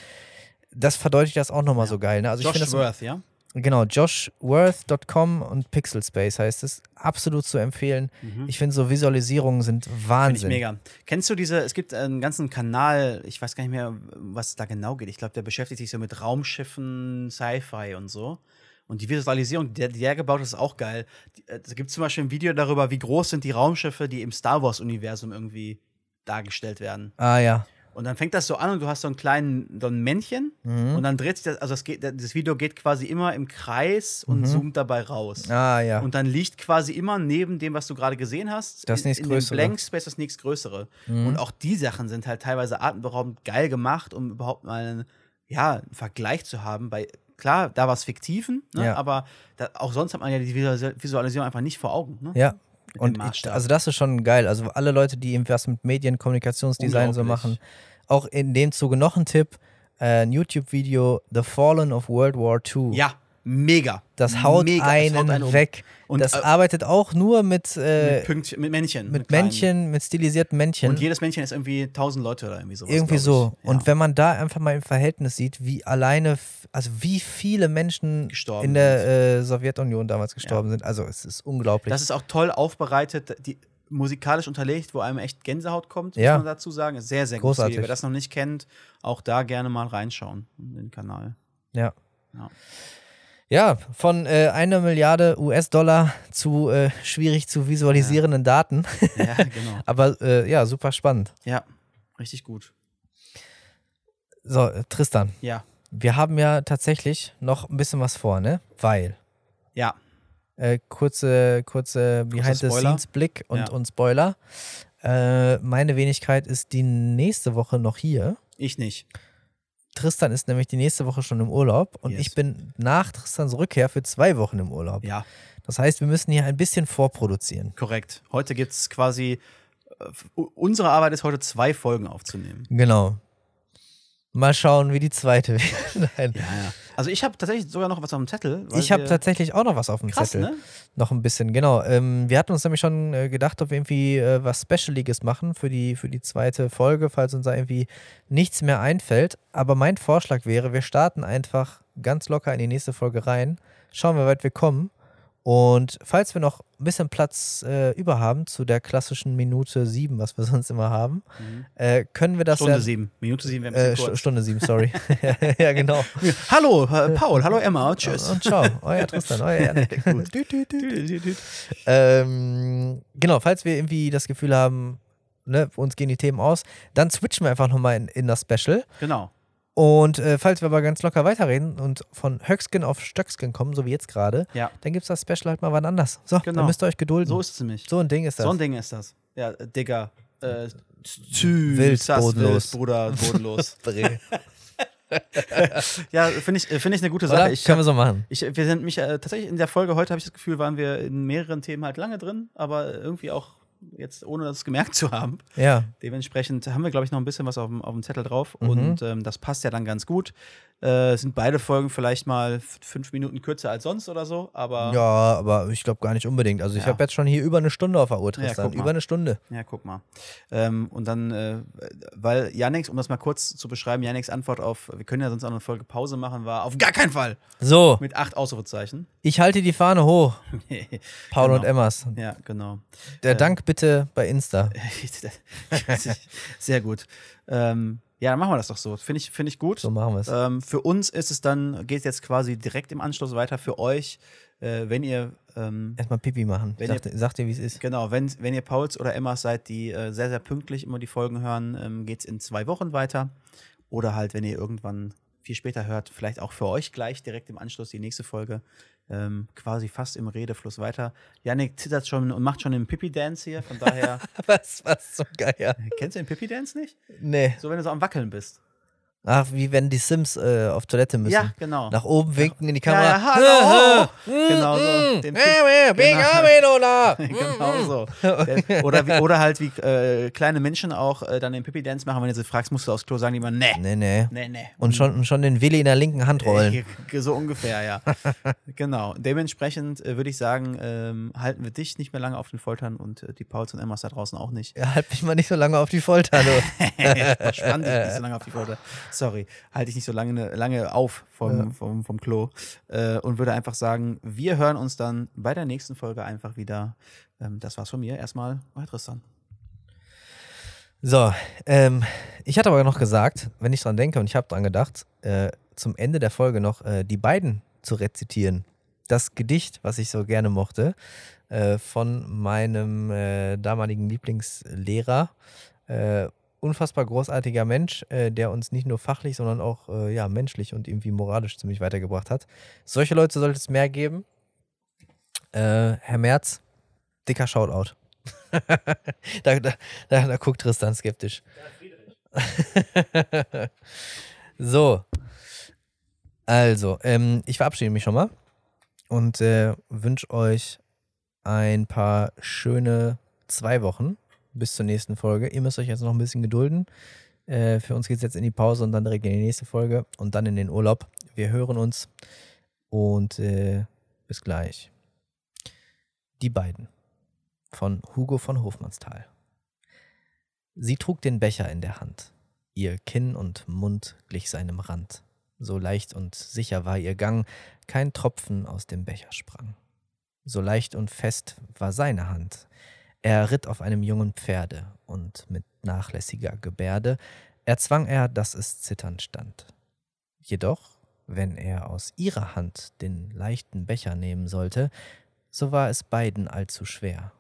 Das verdeutlicht das auch nochmal so geil. Ne? Also ich Josh finde das Worth, ja? Genau, joshworth.com und Pixel Space heißt es. Absolut zu empfehlen. Ich finde, so Visualisierungen sind Mhm. Finde ich Wahnsinn. mega. Kennst du diese, es gibt einen ganzen Kanal, ich weiß gar nicht mehr, was es da genau geht. Ich glaube, der beschäftigt sich so mit Raumschiffen, Sci-Fi und so. Und die Visualisierung, die, die er gebaut hat, ist auch geil. Die- äh, Es gibt zum Beispiel ein Video darüber, wie groß sind die Raumschiffe, die im Star Wars-Universum irgendwie dargestellt werden. Ah ja. Und dann fängt das so an und du hast so einen kleinen, so ein Männchen Mhm. und dann dreht sich das, also das, geht, das Video geht quasi immer im Kreis und zoomt dabei raus. Mhm. Ah ja. Und dann liegt quasi immer neben dem, was du gerade gesehen hast, Das in, in dem. Blank Space das nächstgrößere. Mhm. Und auch die Sachen sind halt teilweise atemberaubend geil gemacht, um überhaupt mal einen, ja, einen Vergleich zu haben. Bei, klar, da war es Fiktiven, ne? Ja. aber da, auch sonst hat man ja die Visualis- Visualisierung einfach nicht vor Augen. Ne? ja. Und ich, also das ist schon geil. Also alle Leute, die irgendwas mit Medien, Kommunikationsdesign so machen. Auch in dem Zuge noch ein Tipp. Äh, ein YouTube-Video, The Fallen of World War II. Ja, mega. Das haut mega. Das einen haut einen um. weg. Und, das äh, arbeitet auch nur mit, äh, mit, Pünktchen, mit Männchen. mit kleinen. Männchen, mit stilisierten Männchen. Und jedes Männchen ist irgendwie 1000 Leute oder irgendwie sowas. Irgendwie so. Ja. Und wenn man da einfach mal im Verhältnis sieht, wie alleine, also wie viele Menschen Gestorben in der äh, Sowjetunion damals gestorben sind, also es ist unglaublich. Das ist auch toll aufbereitet, die, musikalisch unterlegt, wo einem echt Gänsehaut kommt, Ja. muss man dazu sagen. Sehr, sehr gut. Großartig. Wer das noch nicht kennt, auch da gerne mal reinschauen in den Kanal. ja. Ja. Ja, von äh, einer Milliarde US-Dollar zu äh, schwierig zu visualisierenden Daten. Ja, genau. Aber äh, ja, super spannend. ja, richtig gut. So, äh, Tristan, Ja, wir haben ja tatsächlich noch ein bisschen was vor, ne? Weil, ja, äh, kurze, kurze Behind-the-Scenes-Blick und, Ja. und Spoiler. Äh, meine Wenigkeit ist die nächste Woche noch hier. ich nicht. Tristan ist nämlich die nächste Woche schon im Urlaub und Yes. ich bin nach Tristans Rückkehr für zwei Wochen im Urlaub. Ja, Das heißt, wir müssen hier ein bisschen vorproduzieren. korrekt. Heute gibt es quasi, äh, unsere Arbeit ist heute zwei Folgen aufzunehmen. Genau. Mal schauen, wie die zweite wird. Nein. Ja, ja. Also ich habe tatsächlich sogar noch was auf dem Zettel. Ich habe tatsächlich auch noch was auf dem Krass, Zettel. ne? Noch ein bisschen, genau. Ähm, wir hatten uns nämlich schon äh, gedacht, ob wir irgendwie äh, was Specialiges machen für die, für die zweite Folge, falls uns da irgendwie nichts mehr einfällt. Aber mein Vorschlag wäre, wir starten einfach ganz locker in die nächste Folge rein, schauen, wie weit wir kommen. Und falls wir noch ein bisschen Platz äh, über haben zu der klassischen Minute sieben, was wir sonst immer haben, äh, können wir das Mhm. Stunde ja. sieben. Minute sieben wäre ein Äh, bisschen kurz. Stunde sieben, sorry. ja, genau. Hallo, äh, Paul. Hallo, Emma. Tschüss. Und ciao, euer Tristan, euer Janik. Ähm, genau, falls wir irgendwie das Gefühl haben, ne, uns gehen die Themen aus, dann switchen wir einfach nochmal in, in das Special. Genau. Und äh, falls wir aber ganz locker weiterreden und von Höckskin auf Stöckskin kommen, so wie jetzt gerade, Ja. dann gibt es das Special halt mal wann anders. So, Genau. dann müsst ihr euch gedulden. So ist es nämlich. So ein Ding ist das. So ein Ding ist das. Ja, äh, Digga. Äh, tschüss, Wild, das bodenlos. Wild, Bruder, bodenlos. Ja, finde ich, find ich eine gute? Sache. Ich, Können wir so machen. ich, wir sind mich äh, tatsächlich in der Folge heute, habe ich das Gefühl, waren wir in mehreren Themen halt lange drin, aber irgendwie auch jetzt ohne das gemerkt zu haben. Ja. Dementsprechend haben wir, glaube ich, noch ein bisschen was auf dem, auf dem Zettel drauf. Mhm. Und ähm, das passt ja dann ganz gut. Äh, sind beide Folgen vielleicht mal fünf Minuten kürzer als sonst oder so, aber Ja, aber ich glaube gar nicht unbedingt. Also ich Ja. habe jetzt schon hier über eine Stunde auf der Uhr, Tristan. mal. über eine Stunde. Ja, guck mal. Ähm, und dann, äh, weil Yannicks, um das mal kurz zu beschreiben, Yannicks Antwort auf, wir können ja sonst auch eine Folge Pause machen, war auf gar keinen Fall. So, Mit acht Ausrufezeichen. ich halte die Fahne hoch. Paul Genau. und Emmas. ja, genau. Der Dank bitte bei Insta. Sehr gut. Ähm, ja, dann machen wir das doch so. Finde ich, finde ich gut. So machen wir es. Ähm, für uns ist es dann, geht jetzt quasi direkt im Anschluss weiter. Für euch, äh, wenn ihr, ähm, Erstmal Pipi machen. wenn Sag, dir- sag dir, wie es ist. genau, wenn, wenn ihr Pauls oder Emmas seid, die äh, sehr, sehr pünktlich immer die Folgen hören, ähm, geht es in zwei Wochen weiter. Oder halt, wenn ihr irgendwann viel später hört, vielleicht auch für euch gleich direkt im Anschluss die nächste Folge. Ähm, quasi fast im Redefluss weiter. Janik zittert schon und macht schon den Pippi-Dance hier, von daher. Was, was zum Geier? Kennst du den Pippi-Dance nicht? Nee. So, wenn du so am Wackeln bist. Ach, wie wenn die Sims äh, auf Toilette müssen. Ja, genau. Nach oben winken in die Ja, Kamera. ja, hallo! genau so. Den Hey, Genau. Benjamin, genau so. Der- Oder, wie, oder halt wie äh, kleine Menschen auch äh, dann den Pippi-Dance machen, wenn du sie fragst, musst du aufs Klo sagen, die immer, nee, Nee, nee. nee, nee. Und schon, und schon den Willi in der linken Hand rollen. So ungefähr, ja. genau. Dementsprechend äh, würde ich sagen, ähm, halten wir dich nicht mehr lange auf den Foltern und äh, die Pauls und Emmas da draußen auch nicht. Ja, halt mich mal nicht so lange auf die Folter, du. Spann dich nicht so lange auf die Folter. Sorry, halte ich nicht so lange, lange auf vom, vom, vom Klo. Äh, und würde einfach sagen, wir hören uns dann bei der nächsten Folge einfach wieder. Ähm, das war's von mir. Erstmal bei Tristan. So, ähm, ich hatte aber noch gesagt, wenn ich dran denke und ich habe dran gedacht, äh, zum Ende der Folge noch äh, die beiden zu rezitieren. Das Gedicht, was ich so gerne mochte, äh, von meinem äh, damaligen Lieblingslehrer. Unfassbar großartiger Mensch, äh, der uns nicht nur fachlich, sondern auch äh, ja, menschlich und irgendwie moralisch ziemlich weitergebracht hat. Solche Leute sollte es mehr geben. Äh, Herr Merz, dicker Shoutout. da, da, da, da guckt Tristan skeptisch. so. Also, ähm, ich verabschiede mich schon mal und äh, wünsche euch ein paar schöne zwei Wochen bis zur nächsten Folge. Ihr müsst euch jetzt noch ein bisschen gedulden. Äh, für uns geht es jetzt in die Pause und dann direkt in die nächste Folge und dann in den Urlaub. Wir hören uns und äh, bis gleich. Die beiden von Hugo von Hofmannsthal. Sie trug den Becher in der Hand. Ihr Kinn und Mund glich seinem Rand. So leicht und sicher war ihr Gang, kein Tropfen aus dem Becher sprang. So leicht und fest war seine Hand. Er ritt auf einem jungen Pferde und mit nachlässiger Gebärde erzwang er, dass es zitternd stand. Jedoch, wenn er aus ihrer Hand den leichten Becher nehmen sollte, so war es beiden allzu schwer,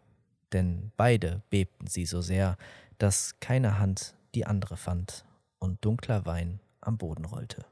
denn beide bebten sie so sehr, dass keine Hand die andere fand und dunkler Wein am Boden rollte.